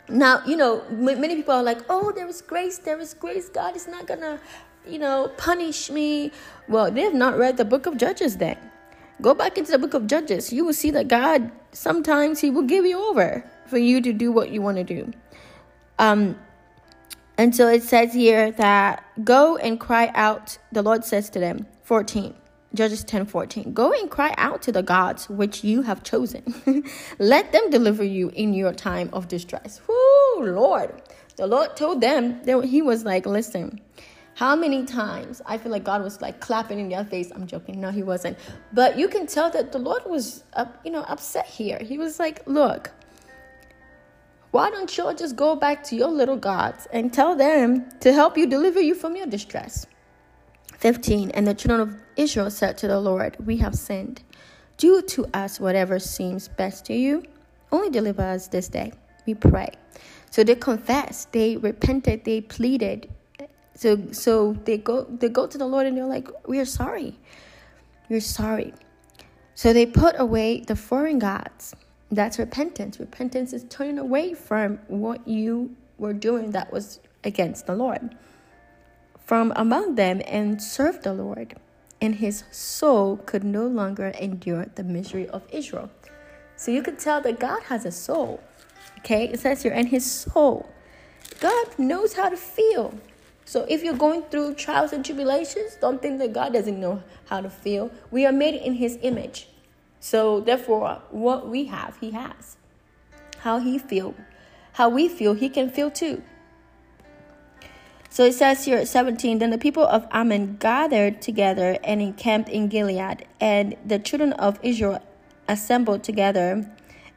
now, you know, many people are like, oh, there is grace, there is grace. God is not gonna, you know, punish me. Well, they have not read the book of Judges then. Go back into the book of Judges. You will see that God sometimes He will give you over for you to do what you want to do. Um, and so it says here that go and cry out. The Lord says to them, 14, Judges 10 14, go and cry out to the gods which you have chosen. Let them deliver you in your time of distress. Whoo, Lord. The Lord told them that He was like, listen, how many times I feel like God was like clapping in their face? I'm joking. No, He wasn't. But you can tell that the Lord was, you know, upset here. He was like, look, why don't y'all just go back to your little gods and tell them to help you deliver you from your distress? 15 And the children of Israel said to the Lord, We have sinned. Do to us whatever seems best to you. Only deliver us this day, we pray. So they confessed, they repented, they pleaded. So so they go they go to the Lord and they're like, We are sorry. We're sorry. So they put away the foreign gods that's repentance. Repentance is turning away from what you were doing that was against the Lord. From among them and serve the Lord. And his soul could no longer endure the misery of Israel. So you could tell that God has a soul. Okay, it says here, and his soul. God knows how to feel. So if you're going through trials and tribulations, don't think that God doesn't know how to feel. We are made in his image. So therefore, what we have, he has. How he feel, how we feel, he can feel too. So it says here at 17, then the people of Ammon gathered together and encamped in Gilead, and the children of Israel assembled together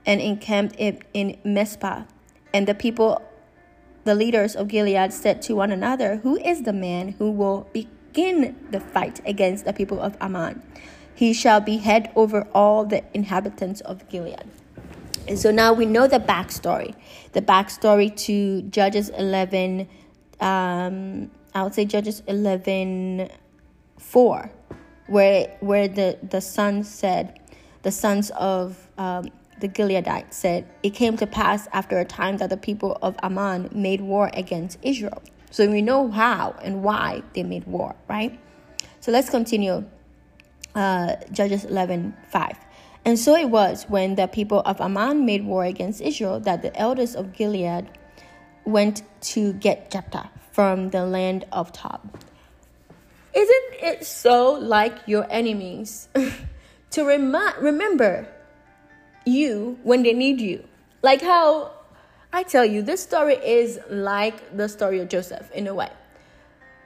and encamped in, in Mizpah. And the people, the leaders of Gilead, said to one another, Who is the man who will begin the fight against the people of Ammon? He shall be head over all the inhabitants of Gilead. And so now we know the backstory. The backstory to Judges 11, um, I would say Judges 11 4, where, where the, the sons said, the sons of um, the Gileadites said, It came to pass after a time that the people of Ammon made war against Israel. So we know how and why they made war, right? So let's continue. Uh, Judges 11 5. And so it was when the people of Ammon made war against Israel that the elders of Gilead went to get Jephthah from the land of Tob. Isn't it so like your enemies to remind, remember you when they need you? Like how I tell you, this story is like the story of Joseph in a way.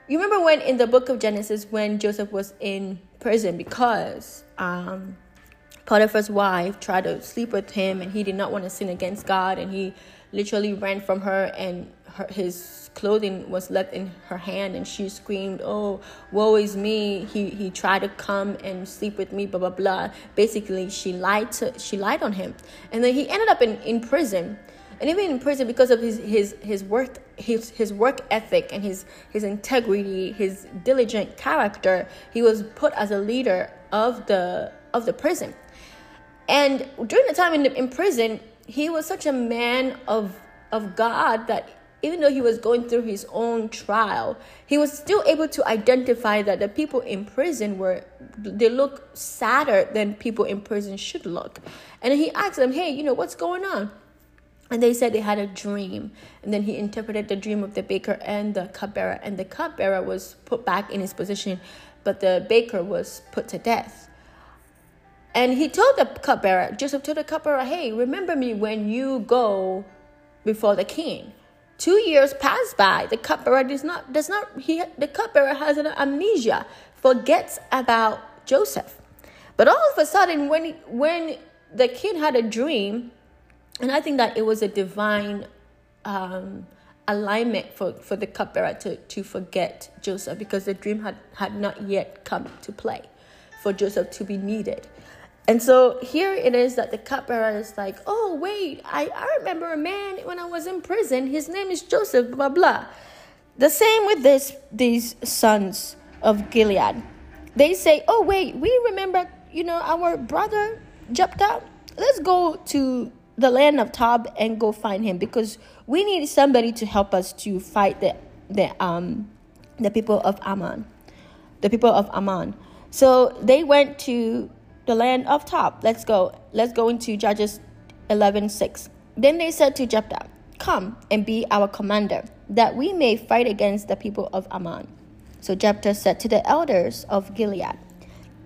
You remember when in the book of Genesis when Joseph was in prison because um, Potiphar's wife tried to sleep with him and he did not want to sin against God and he literally ran from her and her, his clothing was left in her hand and she screamed, Oh, woe is me. He he tried to come and sleep with me, blah blah blah. Basically she lied to she lied on him. And then he ended up in, in prison. And even in prison because of his his his work his his work ethic and his his integrity, his diligent character, he was put as a leader of the of the prison. And during the time in, in prison, he was such a man of, of God that even though he was going through his own trial, he was still able to identify that the people in prison were, they look sadder than people in prison should look. And he asked them, hey, you know, what's going on? And they said they had a dream. And then he interpreted the dream of the baker and the cupbearer. And the cupbearer was put back in his position, but the baker was put to death. And he told the cupbearer, Joseph told the cupbearer, hey, remember me when you go before the king. Two years pass by. The cupbearer does not does not he the cupbearer has an amnesia, forgets about Joseph. But all of a sudden, when when the king had a dream, and I think that it was a divine um, alignment for, for the cupbearer to, to forget Joseph because the dream had, had not yet come to play for Joseph to be needed. And so here it is that the cupbearer is like, oh, wait, I, I remember a man when I was in prison. His name is Joseph, blah, blah. The same with this, these sons of Gilead. They say, oh, wait, we remember, you know, our brother Jephthah. Let's go to the land of Tob and go find him because we need somebody to help us to fight the, the, um, the people of Ammon. The people of Ammon. So they went to the land of Tob. Let's go. Let's go into Judges 11 6. Then they said to Jephthah, Come and be our commander, that we may fight against the people of Ammon. So Jephthah said to the elders of Gilead,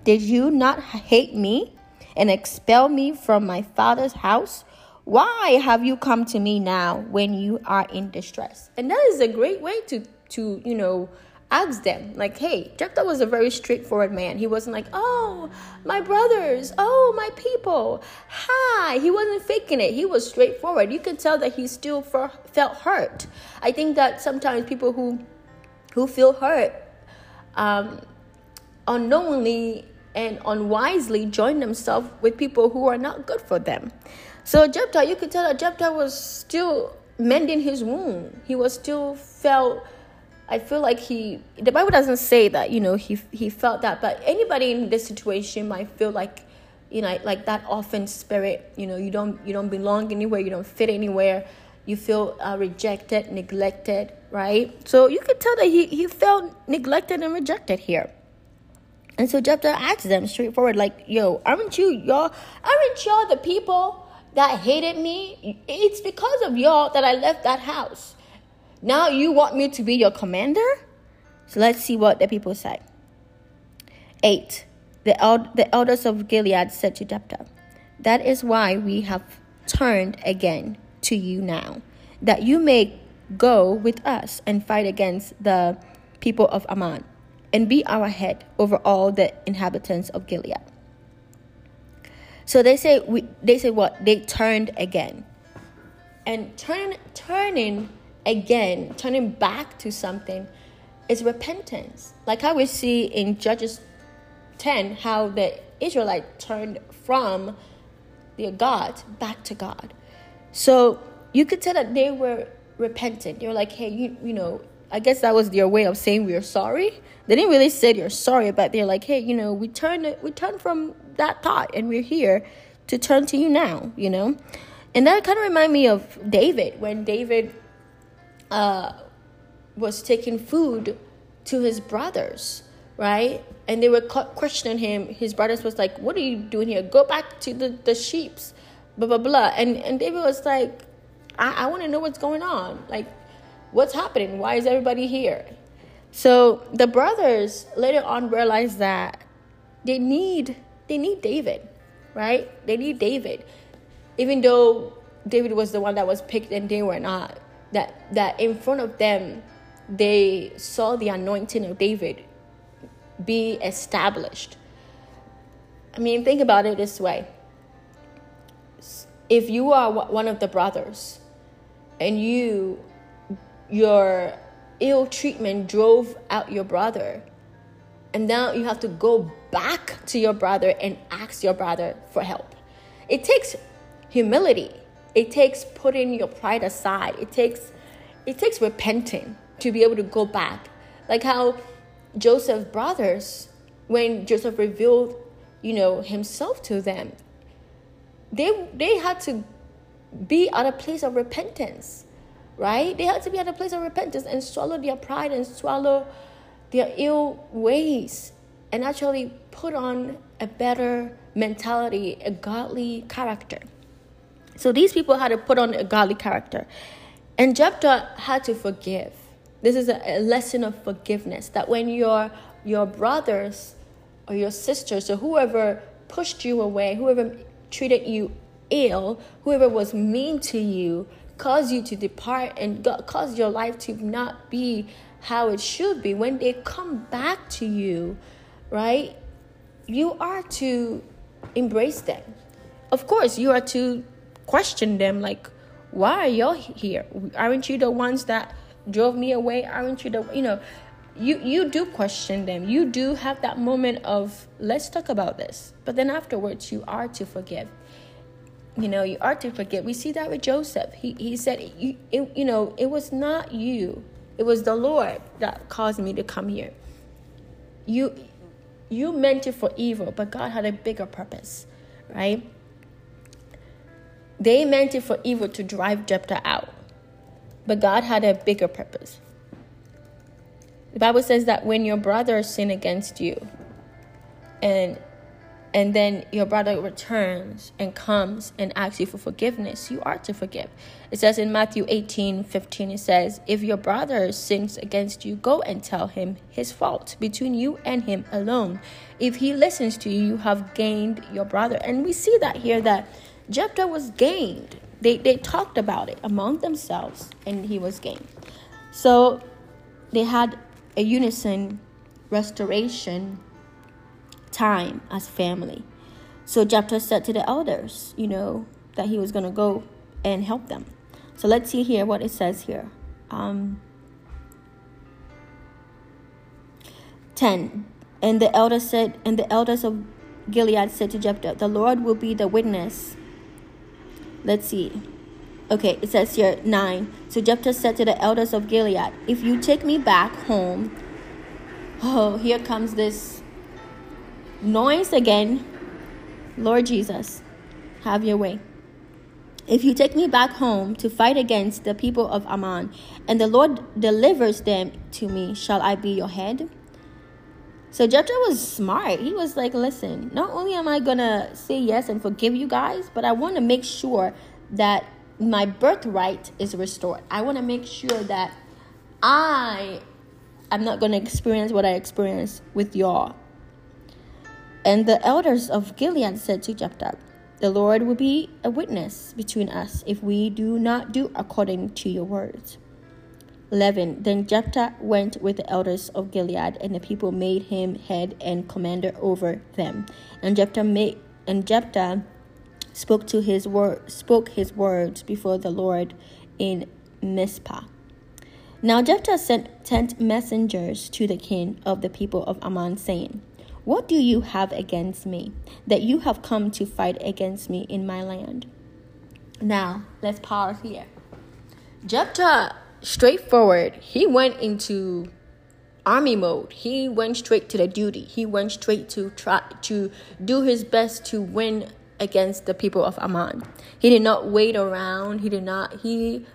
Did you not hate me and expel me from my father's house? Why have you come to me now when you are in distress? And that is a great way to to you know ask them like hey jephthah was a very straightforward man. He wasn't like oh my brothers oh my people. Hi he wasn't faking it. He was straightforward. You can tell that he still felt hurt. I think that sometimes people who who feel hurt um, unknowingly and unwisely join themselves with people who are not good for them so jephthah you could tell that jephthah was still mending his wound he was still felt I feel like he the Bible doesn't say that, you know, he he felt that, but anybody in this situation might feel like you know, like that orphan spirit, you know, you don't you don't belong anywhere, you don't fit anywhere. You feel uh, rejected, neglected, right? So you could tell that he, he felt neglected and rejected here. And so Jephthah asked them straightforward, like, yo, aren't you y'all aren't y'all the people that hated me? It's because of y'all that I left that house. Now you want me to be your commander? So let's see what the people say. 8. The, the elders of Gilead said to Jephthah, That is why we have turned again to you now, that you may go with us and fight against the people of Ammon, and be our head over all the inhabitants of Gilead. So they say we they say what? They turned again. And turn turning again, turning back to something is repentance. Like how we see in Judges 10 how the Israelite turned from their God back to God. So you could tell that they were repentant. They were like, hey, you, you know, I guess that was their way of saying we are sorry. They didn't really say you're sorry, but they're like, hey, you know, we turned we turned from that thought and we're here to turn to you now, you know? And that kind of remind me of David when David uh, was taking food to his brothers, right? And they were questioning him. His brothers was like, "What are you doing here? Go back to the the sheep's." Blah blah blah. And and David was like, "I, I want to know what's going on. Like, what's happening? Why is everybody here?" So the brothers later on realized that they need they need David, right? They need David, even though David was the one that was picked and they were not. That that in front of them they saw the anointing of David be established. I mean, think about it this way. If you are one of the brothers and you your ill treatment drove out your brother and now you have to go back to your brother and ask your brother for help. It takes humility. It takes putting your pride aside. It takes it takes repenting to be able to go back. Like how Joseph's brothers, when Joseph revealed, you know, himself to them, they they had to be at a place of repentance, right? They had to be at a place of repentance and swallow their pride and swallow their ill ways and actually put on a better mentality, a godly character. So these people had to put on a godly character. And Jephthah had to forgive. This is a, lesson of forgiveness that when your your brothers or your sisters or whoever pushed you away, whoever treated you ill, whoever was mean to you, caused you to depart and caused your life to not be how it should be, when they come back to you, right, you are to embrace them. Of course, you are to question them, like, why are y'all here? Aren't you the ones that drove me away? Aren't you the, you know, you you do question them. You do have that moment of let's talk about this. But then afterwards, you are to forgive. You know, you are to forgive. We see that with Joseph. He he said, you, it, you know, it was not you it was the Lord that caused me to come here. You you meant it for evil, but God had a bigger purpose, right? They meant it for evil to drive Jephthah out, but God had a bigger purpose. The Bible says that when your brother sin against you, and and then your brother returns and comes and asks you for forgiveness, you are to forgive. It says in Matthew 18 15, it says, If your brother sins against you, go and tell him his fault between you and him alone. If he listens to you, you have gained your brother. And we see that here that Jephthah was gained. They, they talked about it among themselves, and he was gained. So they had a unison restoration time as family. So Jephthah said to the elders, you know, that he was going to go and help them. So let's see here what it says here. Um, 10. And the elders said, and the elders of Gilead said to Jephthah, The Lord will be the witness. Let's see. Okay, it says here 9. So Jephthah said to the elders of Gilead, If you take me back home, oh, here comes this noise again. Lord Jesus, have your way. If you take me back home to fight against the people of Ammon, and the Lord delivers them to me, shall I be your head? So Jephthah was smart. He was like, listen, not only am I going to say yes and forgive you guys, but I want to make sure that my birthright is restored. I want to make sure that I am not going to experience what I experienced with y'all and the elders of Gilead said to Jephthah, The Lord will be a witness between us if we do not do according to your words. 11. Then Jephthah went with the elders of Gilead, and the people made him head and commander over them. And Jephthah made and Jephthah spoke to his word spoke his words before the Lord in Mizpah. Now Jephthah sent, sent messengers to the king of the people of Ammon, saying, What do you have against me, that you have come to fight against me in my land? Now, let's pause here. Jephthah, straightforward, he went into army mode. He went straight to the duty. He went straight to try to do his best to win against the people of Ammon. He did not wait around. He did not. He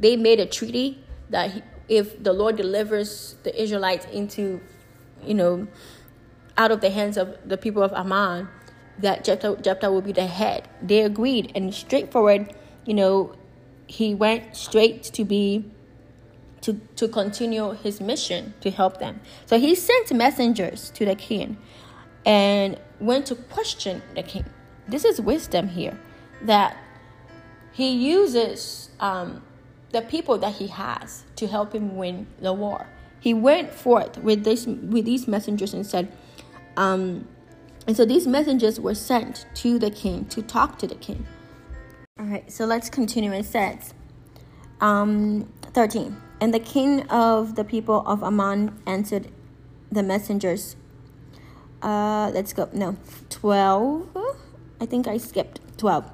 they made a treaty that he, if the Lord delivers the Israelites into, you know, out of the hands of the people of Ammon, that Jephthah, Jephthah will be the head. They agreed, and straightforward, you know, he went straight to be to, to continue his mission to help them. So he sent messengers to the king and went to question the king. This is wisdom here that he uses um, the people that he has to help him win the war. He went forth with this with these messengers and said, um, and so these messengers were sent to the king to talk to the king. All right, so let's continue. It says, um, 13. And the king of the people of Ammon answered the messengers. Uh, let's go. No, 12. I think I skipped 12.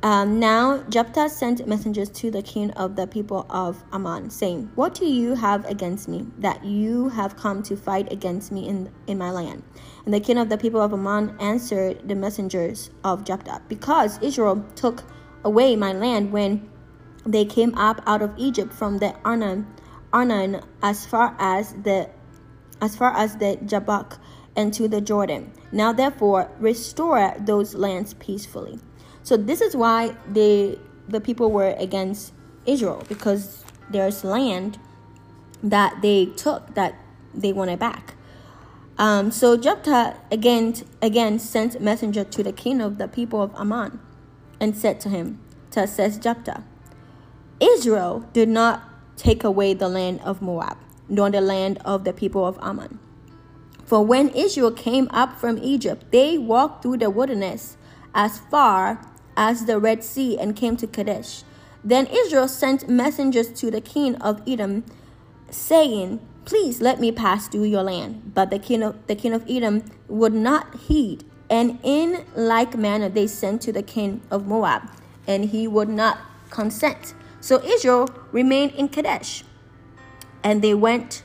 Um, now Jephthah sent messengers to the king of the people of Ammon, saying, What do you have against me, that you have come to fight against me in, in my land? And the king of the people of Ammon answered the messengers of Jephthah, Because Israel took away my land when they came up out of Egypt from the Arnon, Arnon as far as the as far as the Jabbok and to the Jordan. Now therefore restore those lands peacefully. So this is why they the people were against Israel because there's land that they took that they wanted back. Um, so Jephthah again again sent messenger to the king of the people of Ammon, and said to him, "Thus says Jephthah, Israel did not take away the land of Moab, nor the land of the people of Ammon. For when Israel came up from Egypt, they walked through the wilderness as far as the Red Sea and came to Kadesh. Then Israel sent messengers to the king of Edom, saying, Please let me pass through your land. But the king of the king of Edom would not heed, and in like manner they sent to the king of Moab, and he would not consent. So Israel remained in Kadesh, and they went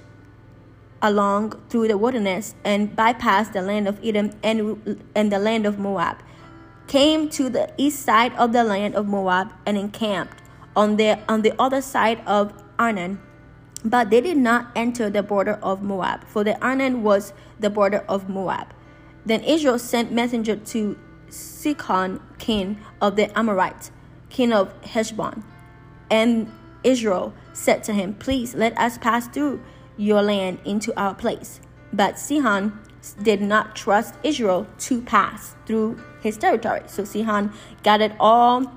along through the wilderness and bypassed the land of Edom and, and the land of Moab came to the east side of the land of Moab and encamped on the on the other side of Arnon. But they did not enter the border of Moab, for the Arnon was the border of Moab. Then Israel sent messenger to Sihon, king of the Amorites, king of Heshbon. And Israel said to him, Please let us pass through your land into our place. But Sihon did not trust Israel to pass through his territory. So Sihon gathered all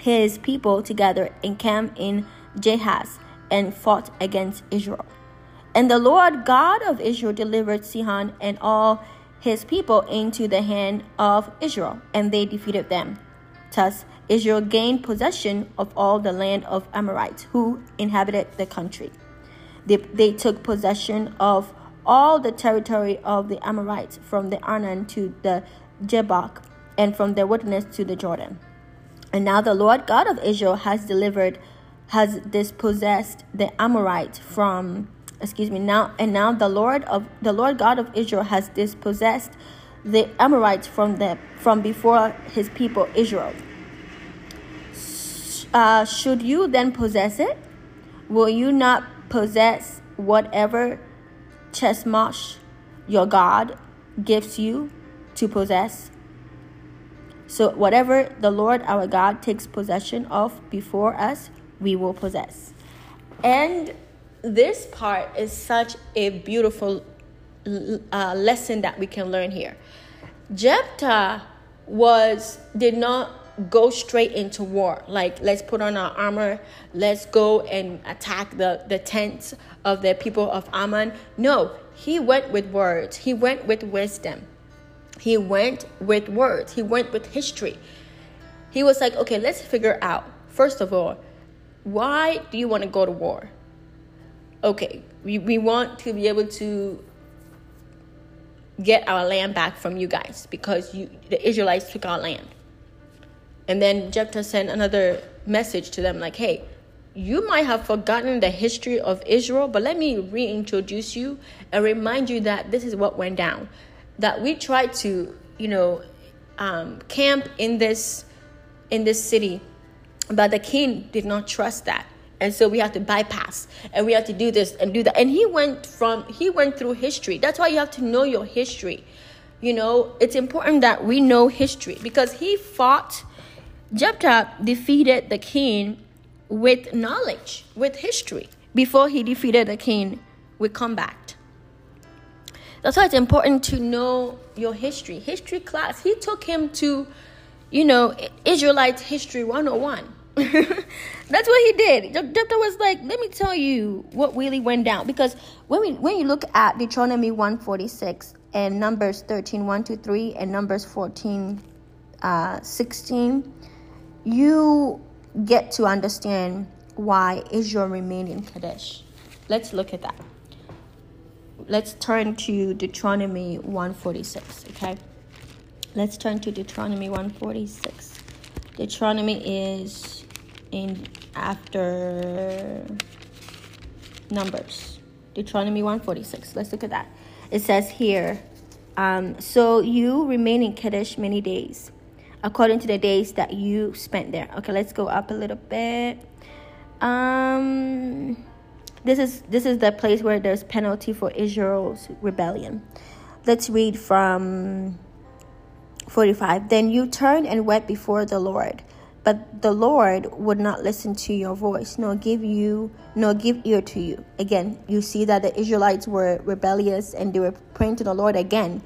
his people together and camped in Jahaz and fought against Israel. And the Lord God of Israel delivered Sihon and all his people into the hand of Israel, and they defeated them. Thus, Israel gained possession of all the land of Amorites who inhabited the country. They, they took possession of all the territory of the Amorites from the Arnon to the Jabbok and from the wilderness to the Jordan. And now the Lord God of Israel has delivered, has dispossessed the Amorites from, excuse me, now, and now the Lord of the Lord God of Israel has dispossessed the Amorites from the from before his people Israel. Uh, should you then possess it? Will you not possess whatever Chemosh, your God, gives you to possess. So, whatever the Lord our God takes possession of before us, we will possess. And this part is such a beautiful uh, lesson that we can learn here. Jephthah was did not go straight into war. Like, let's put on our armor, let's go and attack the, the tents of the people of Ammon. No, he went with words, he went with wisdom, he went with words, he went with history. he was like, okay, let's figure out, first of all, why do you want to go to war? Okay, we, we want to be able to get our land back from you guys because you the Israelites took our land. And then Jephthah sent another message to them like, hey, you might have forgotten the history of Israel, but let me reintroduce you and remind you that this is what went down. That we tried to, you know, um, camp in this in this city, but the king did not trust that, and so we had to bypass and we had to do this and do that. And he went from he went through history. That's why you have to know your history. You know, it's important that we know history because he fought. Jephthah defeated the king with knowledge, with history, before he defeated the king with combat. That's why it's important to know your history. History class. He took him to, you know, Israelite history 101. That's what he did. Jephthah was like, let me tell you what really went down. Because when we when you look at Deuteronomy 146 and Numbers 13, 1 to 3, and Numbers 14, uh, 16, you get to understand why Israel remained in Kadesh. Let's look at that. Let's turn to Deuteronomy 146, okay? Let's turn to Deuteronomy 146. Deuteronomy is in after Numbers. Deuteronomy 146. Let's look at that. It says here, um, so you remain in Kadesh many days according to the days that you spent there. Okay, let's go up a little bit. Um this is this is the place where there's penalty for Israel's rebellion. Let's read from 45. Then you turned and wept before the Lord, but the Lord would not listen to your voice, nor give you nor give ear to you. Again, you see that the Israelites were rebellious and they were praying to the Lord again.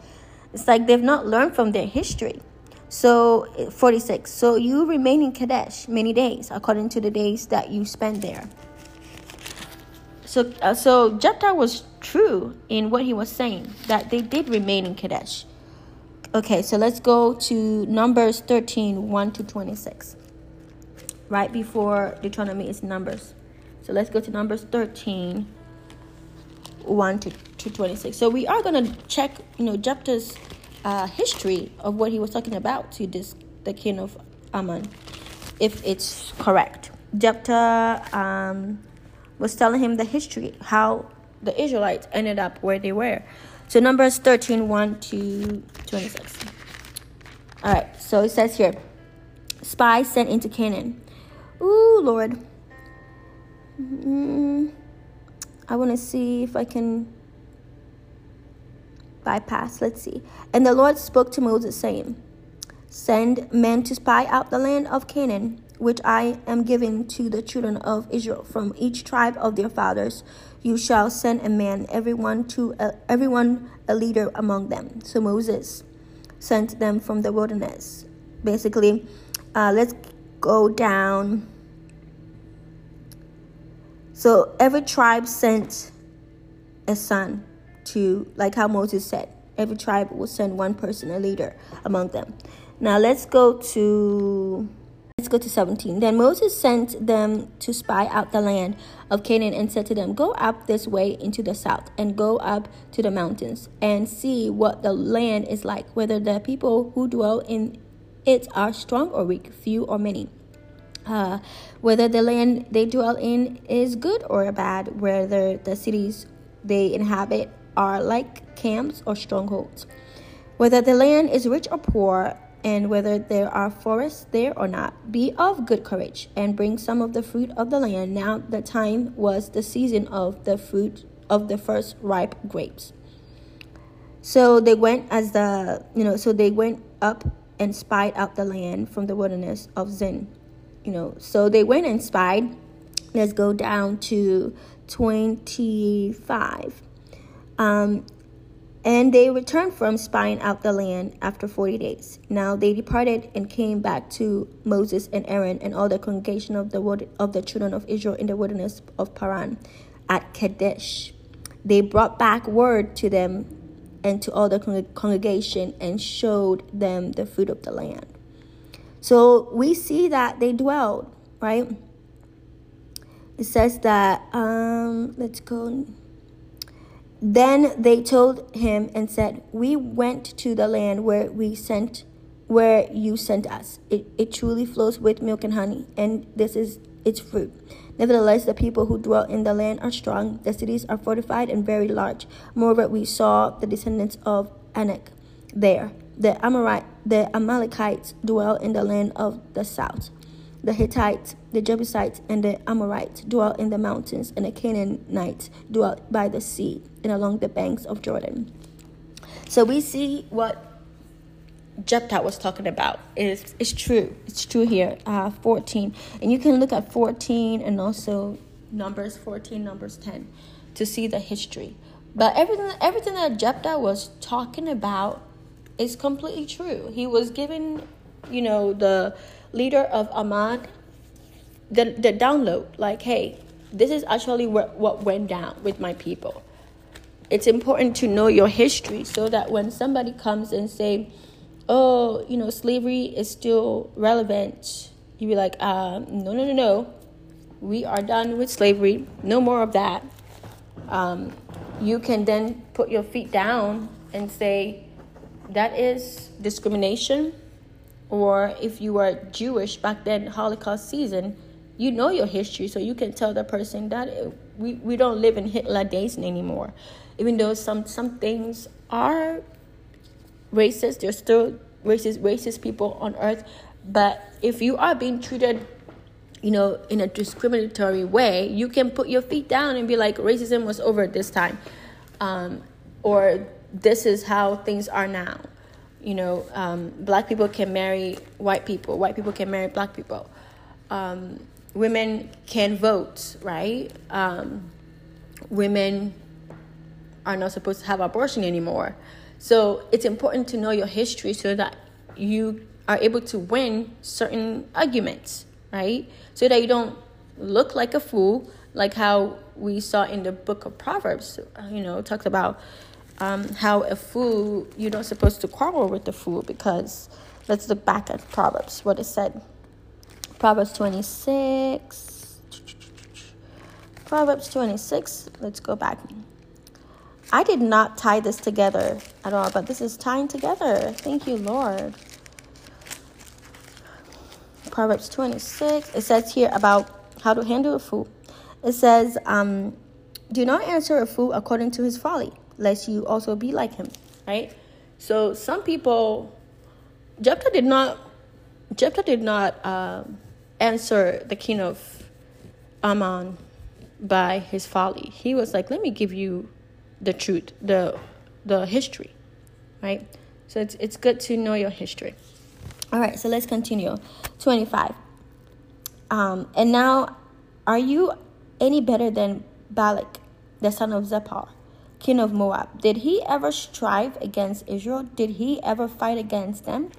It's like they've not learned from their history. So 46. So you remain in Kadesh many days, according to the days that you spend there. So uh, so Jephthah was true in what he was saying that they did remain in Kadesh. Okay, so let's go to Numbers 13, 1 to 26. Right before Deuteronomy is Numbers. So let's go to Numbers 13, 1 to, to 26. So we are going to check, you know, Jephthah's uh, history of what he was talking about to this the king of Ammon, if it's correct. Jephthah um, was telling him the history, how the Israelites ended up where they were. So Numbers 13, 1 to 26. All right, so it says here, spies sent into Canaan. Ooh, Lord. Mm, I want to see if I can bypass. Let's see. And the Lord spoke to Moses, saying, Send men to spy out the land of Canaan, which I am giving to the children of Israel. From each tribe of their fathers, you shall send a man, everyone to uh, everyone a leader among them. So Moses sent them from the wilderness. Basically, uh, let's go down. So every tribe sent a son to, like how Moses said, every tribe will send one person, a leader among them. Now let's go to let's go to 17. Then Moses sent them to spy out the land of Canaan and said to them, Go up this way into the south and go up to the mountains and see what the land is like, whether the people who dwell in it are strong or weak, few or many. Uh, whether the land they dwell in is good or bad, whether the cities they inhabit are like camps or strongholds. Whether the land is rich or poor, and whether there are forests there or not, be of good courage and bring some of the fruit of the land. Now the time was the season of the fruit of the first ripe grapes. So they went as the you know, so they went up and spied out the land from the wilderness of Zin. You know, so they went and spied. Let's go down to 25. Um, and they returned from spying out the land after 40 days. Now they departed and came back to Moses and Aaron and all the congregation of the, of the children of Israel in the wilderness of Paran at Kadesh. They brought back word to them and to all the congregation and showed them the fruit of the land. So we see that they dwelled, right? It says that, um, let's go. Then they told him and said, We went to the land where we sent where you sent us. It, it truly flows with milk and honey, and this is its fruit. Nevertheless, the people who dwell in the land are strong. The cities are fortified and very large. Moreover, we saw the descendants of Anak there. The Amorite, the Amalekites dwell in the land of the south. The Hittites, the Jebusites, and the Amorites dwell in the mountains, and the Canaanites dwell by the sea and along the banks of Jordan. So we see what Jephthah was talking about. It's, it's true. It's true here. Uh, 14. And you can look at 14 and also Numbers 14, Numbers 10 to see the history. But everything, everything that Jephthah was talking about is completely true. He was given, you know, the leader of Ammon the, the download like, hey, this is actually what, what went down with my people. It's important to know your history so that when somebody comes and say, oh, you know, slavery is still relevant, you be like, uh, no, no, no, no. We are done with slavery. No more of that. Um, you can then put your feet down and say, that is discrimination. Or if you are Jewish back then, Holocaust season, you know your history, so you can tell the person that we, we don't live in Hitler days anymore. Even though some, some things are racist. There's still racist racist people on earth. But if you are being treated, you know, in a discriminatory way, you can put your feet down and be like, racism was over this time, um, or this is how things are now. You know, um, black people can marry white people. White people can marry black people. Um, women can vote, right? Um, women are not supposed to have abortion anymore. So it's important to know your history so that you are able to win certain arguments, right? So that you don't look like a fool, like how we saw in the book of Proverbs, you know, talks about um, how a fool, you're not supposed to quarrel with the fool because let's look back at Proverbs, what it said. Proverbs 26. Proverbs 26, let's go back. I did not tie this together at all, but this is tying together. Thank you, Lord. Proverbs 26, it says here about how to handle a fool. It says, um, Do not answer a fool according to his folly, lest you also be like him, right? So some people, Jephthah did not, Jephthah did not um, answer the king of Ammon by his folly. He was like, Let me give you the truth, the the history, right? So it's it's good to know your history. All right, so let's continue. 25. Um, and now, are you any better than Balak, the son of Zippor, king of Moab? Did he ever strive against Israel? Did he ever fight against them?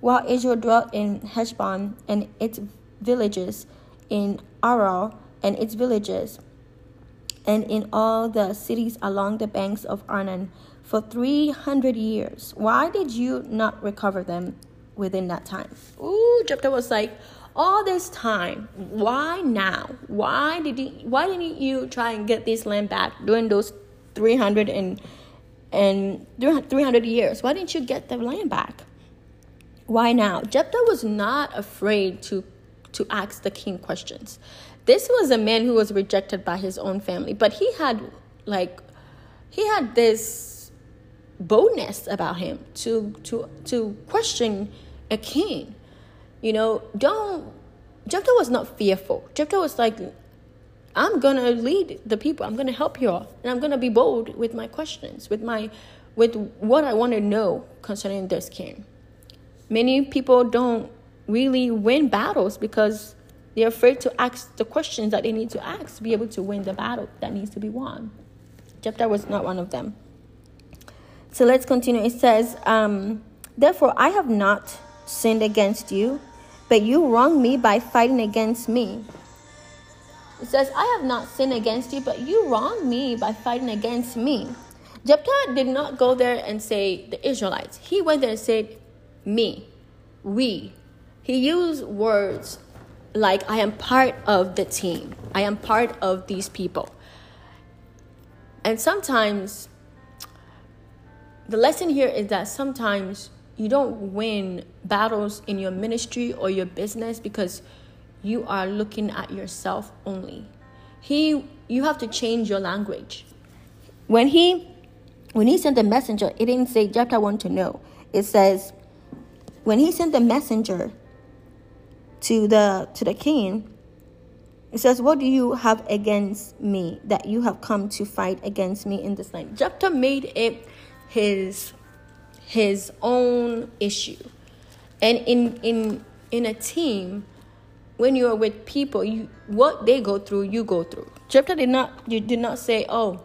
While Israel dwelt in Heshbon and its villages, in Aroer and its villages, and in all the cities along the banks of Arnon for 300 years. Why did you not recover them within that time? Ooh, Jephthah was like, all this time, why now? Why did you, why didn't you try and get this land back during those 300 and and 300 years? Why didn't you get the land back? Why now? Jephthah was not afraid to to ask the king questions. This was a man who was rejected by his own family, but he had like he had this boldness about him to to to question a king. You know, don't Jephthah was not fearful. Jephthah was like, I'm gonna lead the people. I'm gonna help you all, and I'm gonna be bold with my questions, with my with what I want to know concerning this king. Many people don't really win battles because they're afraid to ask the questions that they need to ask to be able to win the battle that needs to be won. Jephthah was not one of them. So let's continue. It says, um, Therefore, I have not sinned against you, but you wronged me by fighting against me. It says, I have not sinned against you, but you wronged me by fighting against me. Jephthah did not go there and say the Israelites. He went there and said, Me, we, he used words like I am part of the team. I am part of these people. And sometimes the lesson here is that sometimes you don't win battles in your ministry or your business because you are looking at yourself only. He you have to change your language. When he when he sent the messenger, it didn't say Jephthah want to know. It says when he sent the messenger to the to the king, it says, What do you have against me that you have come to fight against me in this land? Jephthah made it his his own issue. And in in in a team, when you're with people, you what they go through, you go through. Jephthah did not you did not say, "Oh,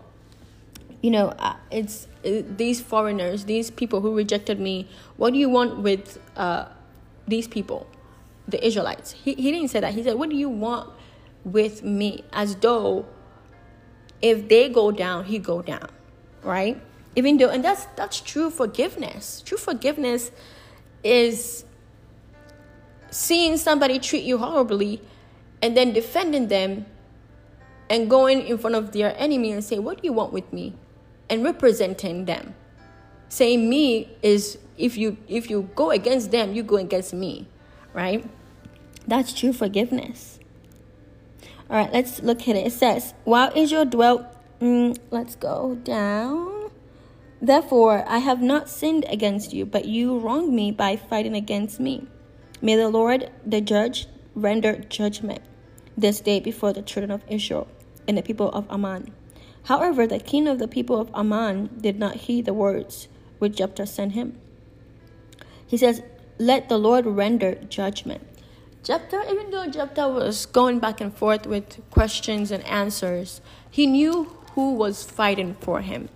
you know, it's uh, these foreigners, these people who rejected me. What do you want with uh, these people, the Israelites?" He he didn't say that. He said, "What do you want with me?" As though if they go down, he go down, right? Even though, and that's that's true forgiveness. True forgiveness is seeing somebody treat you horribly and then defending them and going in front of their enemy and say, What do you want with me? And representing them. Saying me is if you if you go against them, you go against me. Right? That's true forgiveness. All right, let's look at it. It says, While Israel dwelt, mm, let's go down. Therefore, I have not sinned against you, but you wronged me by fighting against me. May the Lord, the judge, render judgment this day before the children of Israel and the people of Ammon. However, the king of the people of Ammon did not heed the words which Jephthah sent him. He says, Let the Lord render judgment. Jephthah, even though Jephthah was going back and forth with questions and answers, he knew who was fighting for him.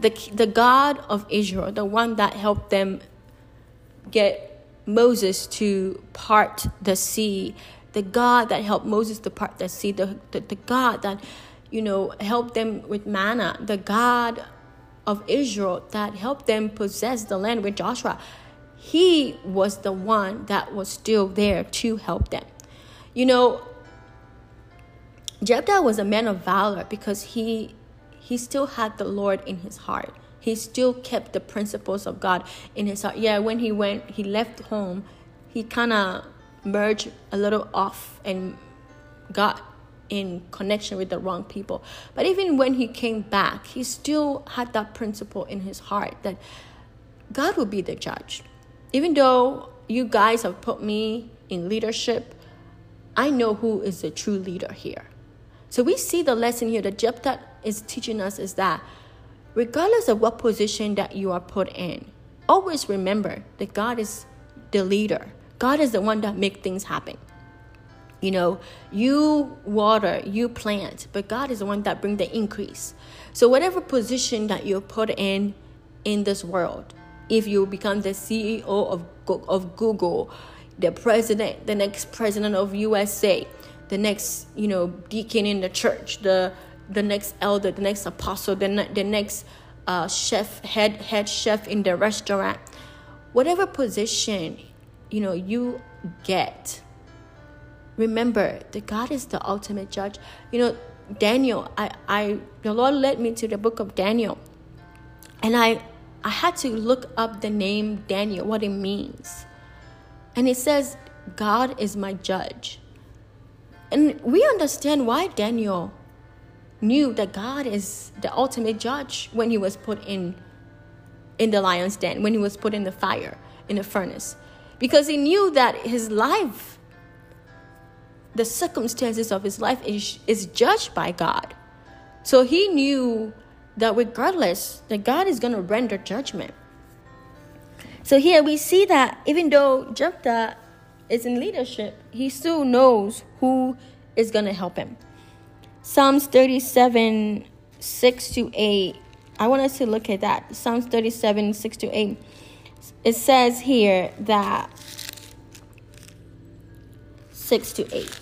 The, the God of Israel, the one that helped them get Moses to part the sea, the God that helped Moses to part the sea, the, the, the God that, you know, helped them with manna, the God of Israel that helped them possess the land with Joshua. He was the one that was still there to help them. You know, Jephthah was a man of valor because he he still had the Lord in his heart he still kept the principles of God in his heart. Yeah, when he went, he left home, he kind of merged a little off and got in connection with the wrong people. But even when he came back, he still had that principle in his heart that God will be the judge. Even though you guys have put me in leadership, I know who is the true leader here. So we see the lesson here that Jephthah is teaching us is that regardless of what position that you are put in, always remember that God is the leader. God is the one that make things happen. You know, you water, you plant, but God is the one that bring the increase. So whatever position that you're put in in this world, if you become the CEO of of Google, the president, the next president of USA, the next, you know, deacon in the church, the the next elder, the next apostle, the, the next uh, chef, head head chef in the restaurant, whatever position you know you get. Remember that God is the ultimate judge. You know, Daniel, I, I the Lord led me to the book of Daniel, and I I had to look up the name Daniel, what it means. And it says, God is my judge. And we understand why Daniel knew that God is the ultimate judge when he was put in in the lion's den, when he was put in the fire, in the furnace. Because he knew that his life, the circumstances of his life is, is judged by God. So he knew that regardless, that God is going to render judgment. So here we see that even though Jephthah is in leadership, he still knows who is going to help him. Psalms 37, 6 to 8. I want us to look at that. Psalms 37, 6 to 8. It says here that 6 to 8.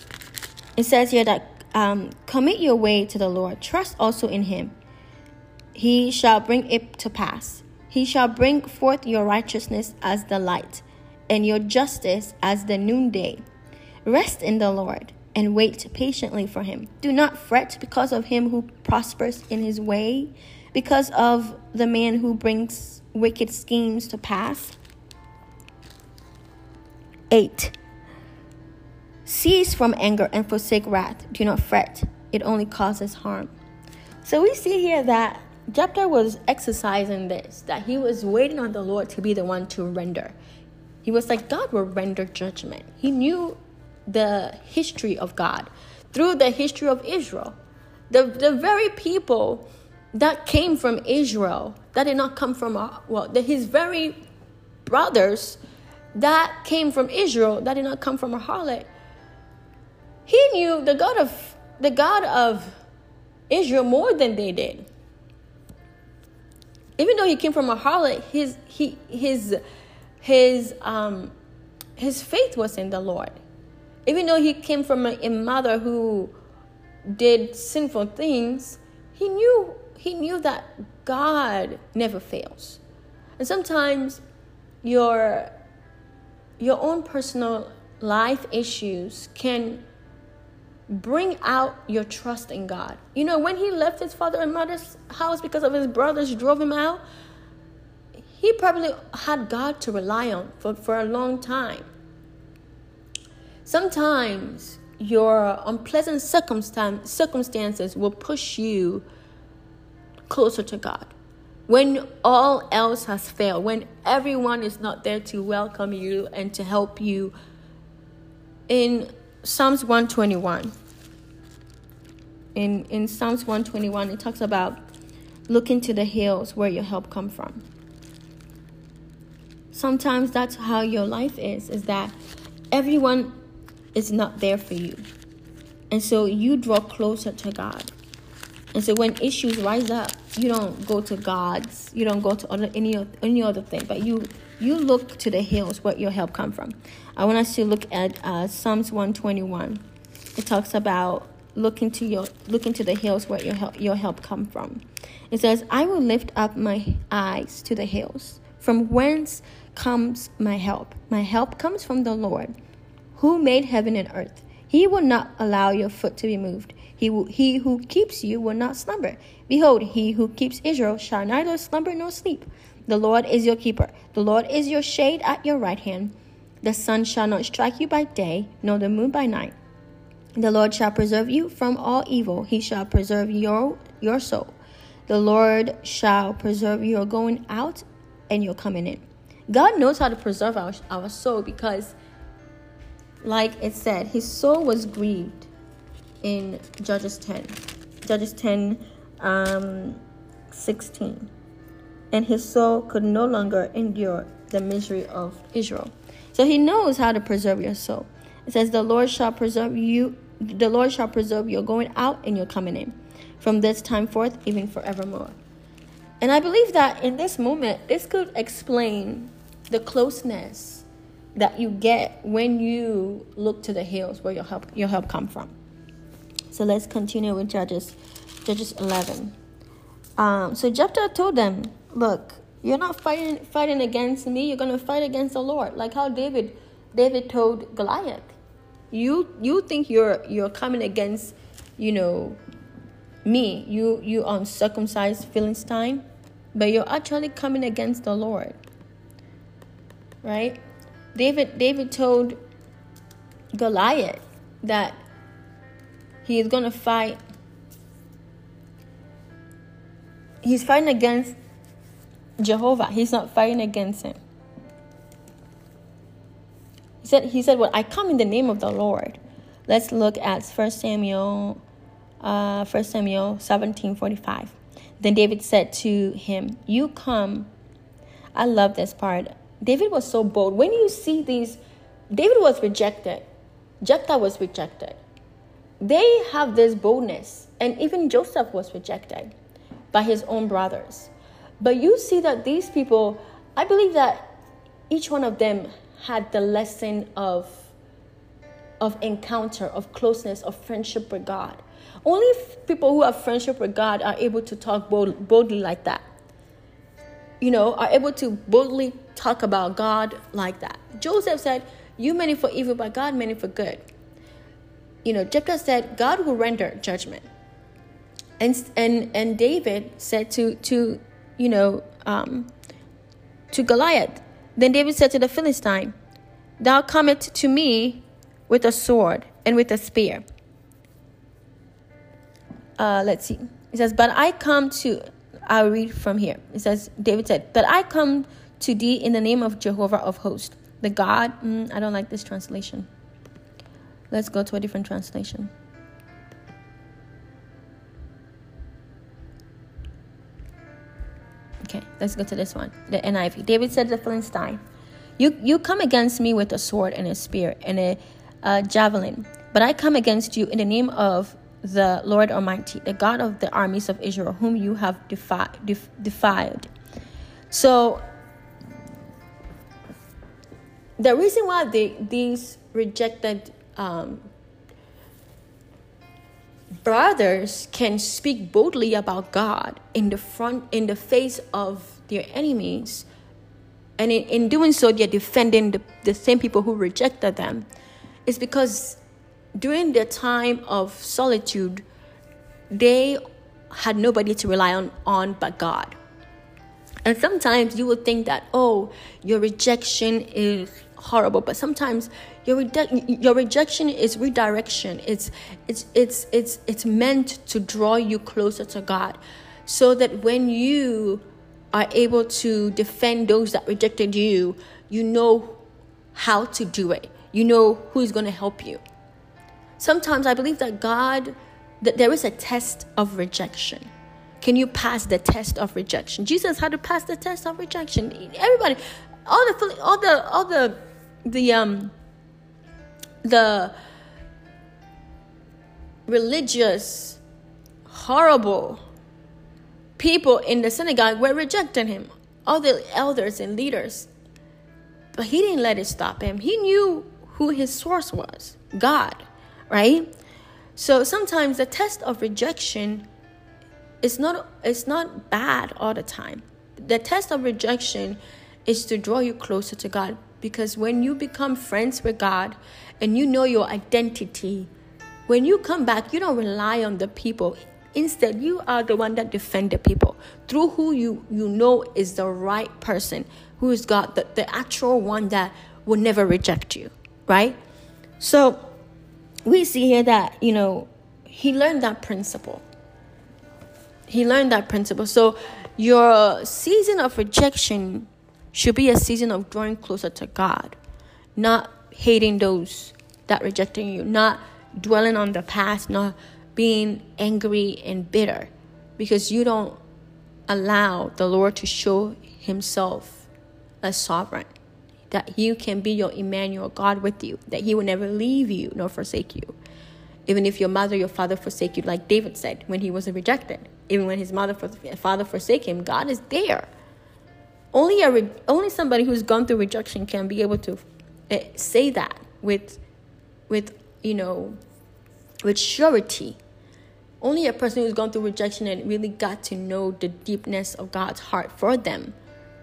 It says here that um, commit your way to the Lord, trust also in him. He shall bring it to pass. He shall bring forth your righteousness as the light, and your justice as the noonday. Rest in the Lord and wait patiently for him. Do not fret because of him who prospers in his way, because of the man who brings wicked schemes to pass. 8. Cease from anger and forsake wrath. Do not fret, it only causes harm. So we see here that Jephthah was exercising this, that he was waiting on the Lord to be the one to render. He was like, God will render judgment. He knew the history of God through the history of Israel. The, the very people that came from Israel, that did not come from, a, well, the, his very brothers that came from Israel, that did not come from a harlot. He knew the God of the God of Israel more than they did. Even though he came from a harlot, his he his his um his faith was in the Lord. Even though he came from a, a mother who did sinful things, he knew he knew that God never fails. And sometimes your your own personal life issues can bring out your trust in God. You know, when he left his father and mother's house because of his brothers drove him out, he probably had God to rely on for, for a long time. Sometimes your unpleasant circumstance, circumstances will push you closer to God. When all else has failed, when everyone is not there to welcome you and to help you. In Psalms 121, in, in Psalms 121, it talks about looking to the hills where your help come from. Sometimes that's how your life is, is that everyone is not there for you. And so you draw closer to God. And so when issues rise up, you don't go to God's, you don't go to other, any any other thing, but you you look to the hills where your help come from. I want us to look at uh, Psalms 121. It talks about looking to your looking to the hills where your help your help come from. It says, "I will lift up my eyes to the hills, from whence comes my help. My help comes from the Lord, who made heaven and earth. He will not allow your foot to be moved. He, will, he who keeps you will not slumber. Behold, he who keeps Israel shall neither slumber nor sleep. The Lord is your keeper. The Lord is your shade at your right hand. The sun shall not strike you by day, nor the moon by night. The Lord shall preserve you from all evil. He shall preserve your, your soul. The Lord shall preserve your going out and your coming in. God knows how to preserve our, our soul because like it said, his soul was grieved in Judges 10. Judges 10 um, 16. And his soul could no longer endure the misery of Israel. So he knows how to preserve your soul. It says, The Lord shall preserve you, the Lord shall preserve your going out and your coming in from this time forth, even forevermore. And I believe that in this moment, this could explain the closeness that you get when you look to the hills where your help your help come from. So let's continue with Judges, Judges 11. Um, so Jephthah told them, "Look, you're not fighting fighting against me. You're gonna fight against the Lord." Like how David David told Goliath, "You you think you're you're coming against, you know, me, you you uncircumcised Philistine, but you're actually coming against the Lord." Right? David David told Goliath that he is going to fight he's fighting against Jehovah. He's not fighting against him. He said he said, "Well, I come in the name of the Lord." Let's look at 1 Samuel uh 1 Samuel 17:45. Then David said to him, "You come." I love this part. David was so bold. When you see these, David was rejected, Jephthah was rejected. They have this boldness, and even Joseph was rejected by his own brothers. But you see that these people, I believe that each one of them had the lesson of, of encounter, of closeness, of friendship with God. Only people who have friendship with God are able to talk bold, boldly like that. You know, are able to boldly talk about God like that. Joseph said, You meant it for evil, but God meant it for good. You know, Jephthah said, God will render judgment. And and and David said to to you know um, to Goliath. Then David said to the Philistine, Thou comest to me with a sword and with a spear. Uh, let's see. It says, But I come to, I'll read from here. It says, David said, But I come to thee in the name of Jehovah of hosts, the God. Mm, I don't like this translation. Let's go to a different translation. Okay, let's go to this one, the NIV. David said to the Philistine, "You you come against me with a sword and a spear and a, a javelin, but I come against you in the name of the Lord Almighty, the God of the armies of Israel, whom you have defi- def- defied." So the reason why they, these rejected um, brothers can speak boldly about God in the front in the face of their enemies and in, in doing so they're defending the, the same people who rejected them is because during their time of solitude they had nobody to rely on, on but God. And sometimes you will think that, oh, your rejection is horrible but sometimes your your rejection is redirection. It's it's it's it's it's meant to draw you closer to God so that when you are able to defend those that rejected you you know how to do it. You know who's going to help you. Sometimes i believe that God that there is a test of rejection. Can you pass the test of rejection? Jesus had to pass the test of rejection. Everybody all the all the all the the um the religious horrible people in the synagogue were rejecting him. All the elders and leaders. But he didn't let it stop him. He knew who his source was god right? So sometimes the test of rejection is not it's not bad all the time. The test of rejection is to draw you closer to god because when you become friends with God and you know your identity, when you come back, you don't rely on the people. Instead, you are the one that defend the people through who you, you know is the right person, who is God, the, the actual one that will never reject you, right? So we see here that, you know, he learned that principle. He learned that principle. So your season of rejection should be a season of drawing closer to God, not hating those that rejecting you, not dwelling on the past, not being angry and bitter because you don't allow the Lord to show himself as sovereign. That He can be your Emmanuel, God with you, that He will never leave you nor forsake you. Even if your mother, your father forsake you, like David said when he was rejected, even when his mother, father forsake him, God is there only a re- only somebody who's gone through rejection can be able to uh, say that with with you know with surety. Only a person who's gone through rejection and really got to know the deepness of God's heart for them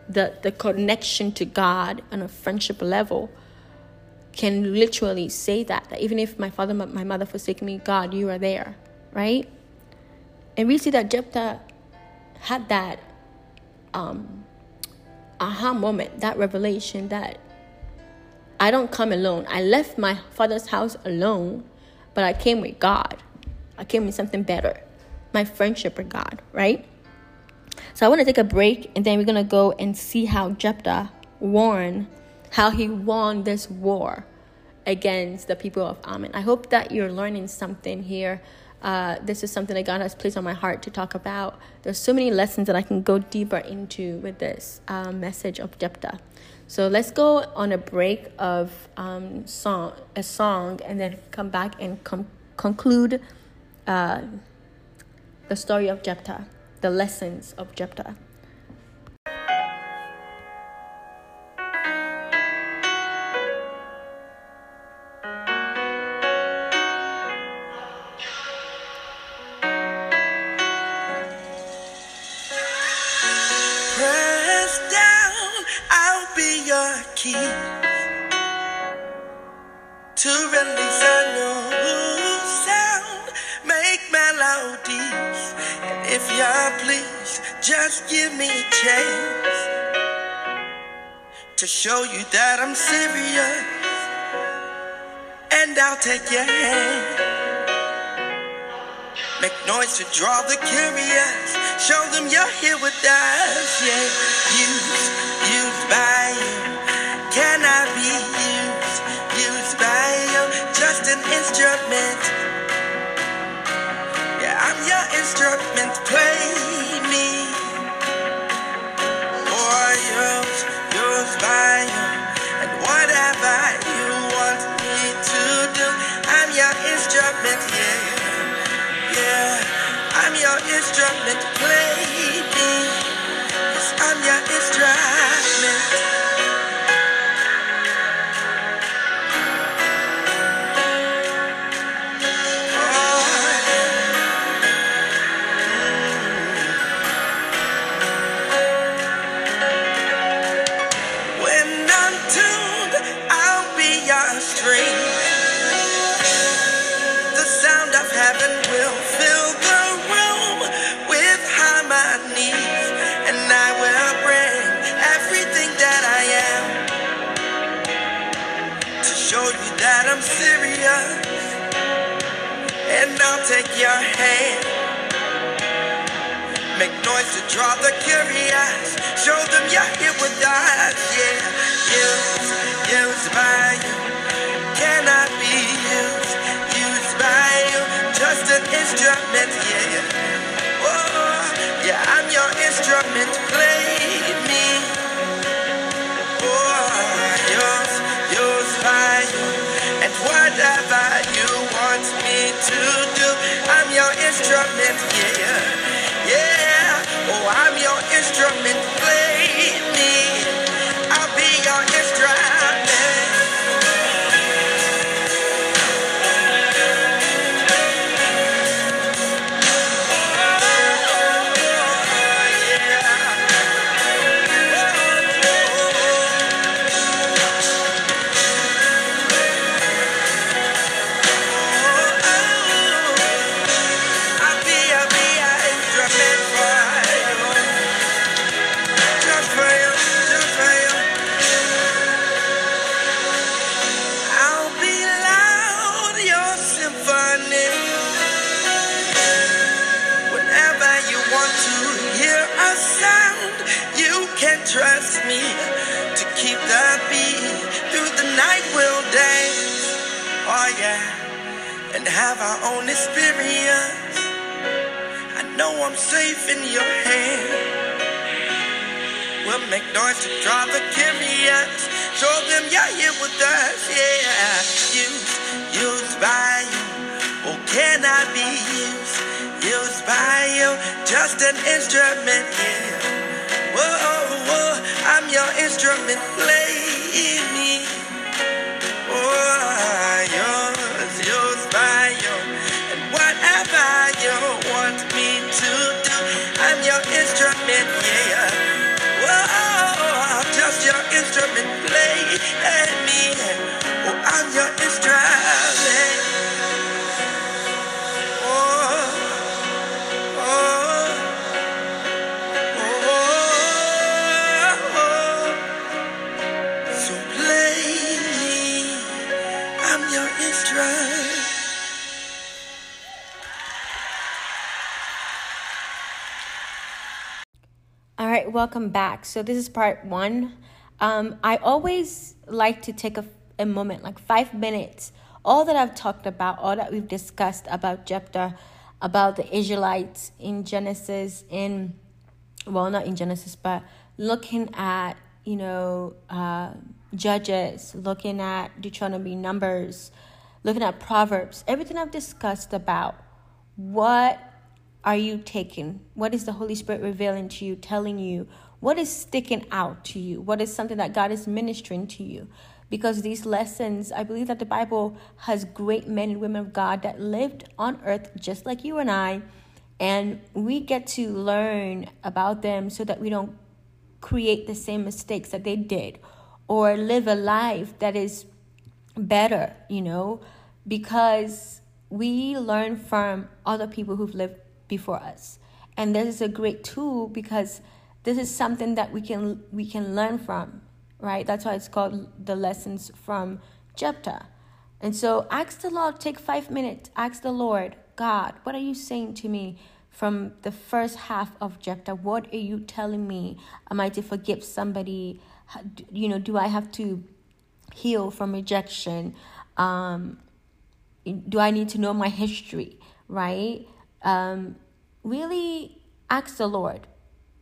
the the connection to God on a friendship level can literally say that that even if my father my mother forsake me God you are there right? And we see that Jephthah had that um aha moment, that revelation that I don't come alone. I left my father's house alone, but I came with God. I came with something better my friendship with God, right? So I want to take a break and then we're going to go and see how Jephthah won, how he won this war against the people of Ammon. I hope that you're learning something here uh, this is something that God has placed on my heart to talk about. There's so many lessons that I can go deeper into with this uh, message of Jephthah. So let's go on a break of um, song, a song, and then come back and com- conclude uh, the story of Jephthah, the lessons of Jephthah. And if just give me a chance to show you that I'm serious. And I'll take your hand. Make noise to draw the curious. Show them you're here with us. Yeah, used, used by you. Play me. Or. And whatever you want me to do, I'm your instrument. Yeah yeah. I'm your instrument, play your hand, make noise to draw the curious, show them you're here with us. Yeah, used, used by you, cannot be used used by you, just an instrument, yeah. Oh, yeah, I'm your instrument, play instrument, yeah. Yeah, oh, I'm your instrument, Noise to draw the curious. Show them you're here with us, yeah. Used, used by you. Oh, can I be used? Used by you. Just an instrument, yeah. Whoa, whoa, I'm your instrument. Play welcome back. So this is part one. Um, I always like to take a, a moment, like five minutes. All that I've talked about, all that we've discussed about Jephthah, about the Israelites in Genesis, in well, not in Genesis, but looking at you know uh, Judges, looking at Deuteronomy, Numbers, looking at Proverbs. Everything I've discussed about what are you taking? What is the Holy Spirit revealing to you, telling you? What is sticking out to you? What is something that God is ministering to you? Because these lessons, I believe that the Bible has great men and women of God that lived on earth just like you and I. And we get to learn about them so that we don't create the same mistakes that they did or live a life that is better, you know, because we learn from other people who've lived before us. And this is a great tool because this is something that we can we can learn from, right? That's why it's called the lessons from Jephthah. And so ask the Lord, take five minutes, ask the Lord, God, what are you saying to me from the first half of Jephthah? What are you telling me? Am I to forgive somebody? You know, do I have to heal from rejection? Um, do I need to know my history, right? Um, really ask the Lord.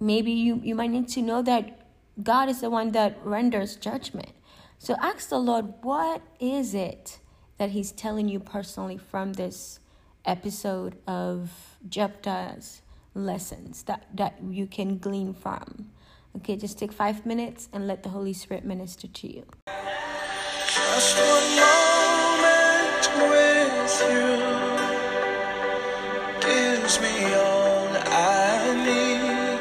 Maybe you, you might need to know that God is the one that renders judgment. So ask the Lord, what is it that He's telling you personally from this episode of Jephthah's lessons that, that you can glean from? Okay, just take five minutes and let the Holy Spirit minister to you. Just one moment with you gives me all I need.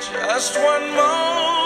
Just one moment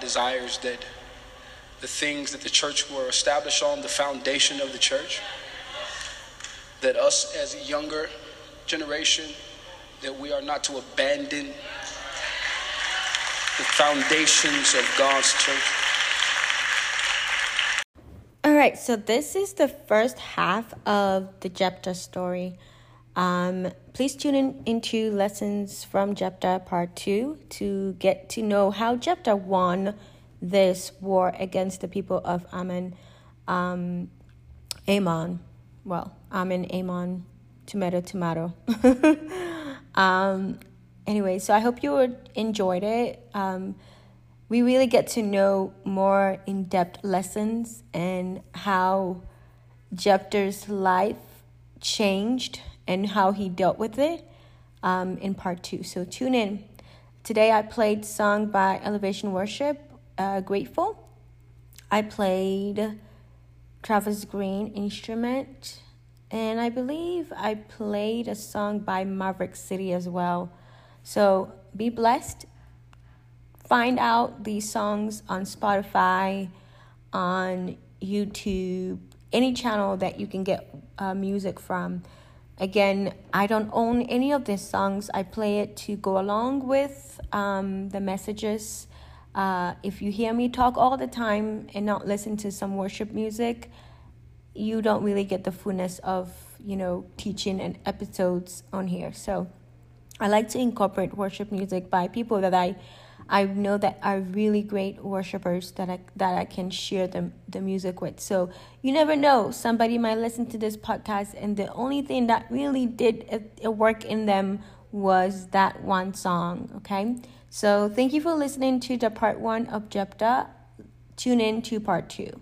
desires that the things that the church were established on, the foundation of the church, that us as a younger generation, that we are not to abandon the foundations of God's church. All right, so this is the first half of the Jephthah story. Um, please tune in into lessons from Jephthah part two to get to know how Jephthah won this war against the people of Ammon, um, Ammon. Well, Ammon, Ammon, tomato, tomato. um, anyway, so I hope you enjoyed it. Um, we really get to know more in depth lessons and how Jephthah's life changed and how he dealt with it um, in part two. So tune in. Today I played song by Elevation Worship, uh, Grateful. I played Travis Greene instrument, and I believe I played a song by Maverick City as well. So be blessed find out these songs on Spotify, on YouTube, any channel that you can get uh, music from. Again, I don't own any of these songs. I play it to go along with um, the messages. Uh, if you hear me talk all the time and not listen to some worship music, you don't really get the fullness of you know teaching and episodes on here. So I like to incorporate worship music by people that I I know that are really great worshipers that I that I can share the the music with. So you never know, somebody might listen to this podcast and the only thing that really did a, a work in them was that one song. Okay, so thank you for listening to the part one of Jephthah. Tune in to part two.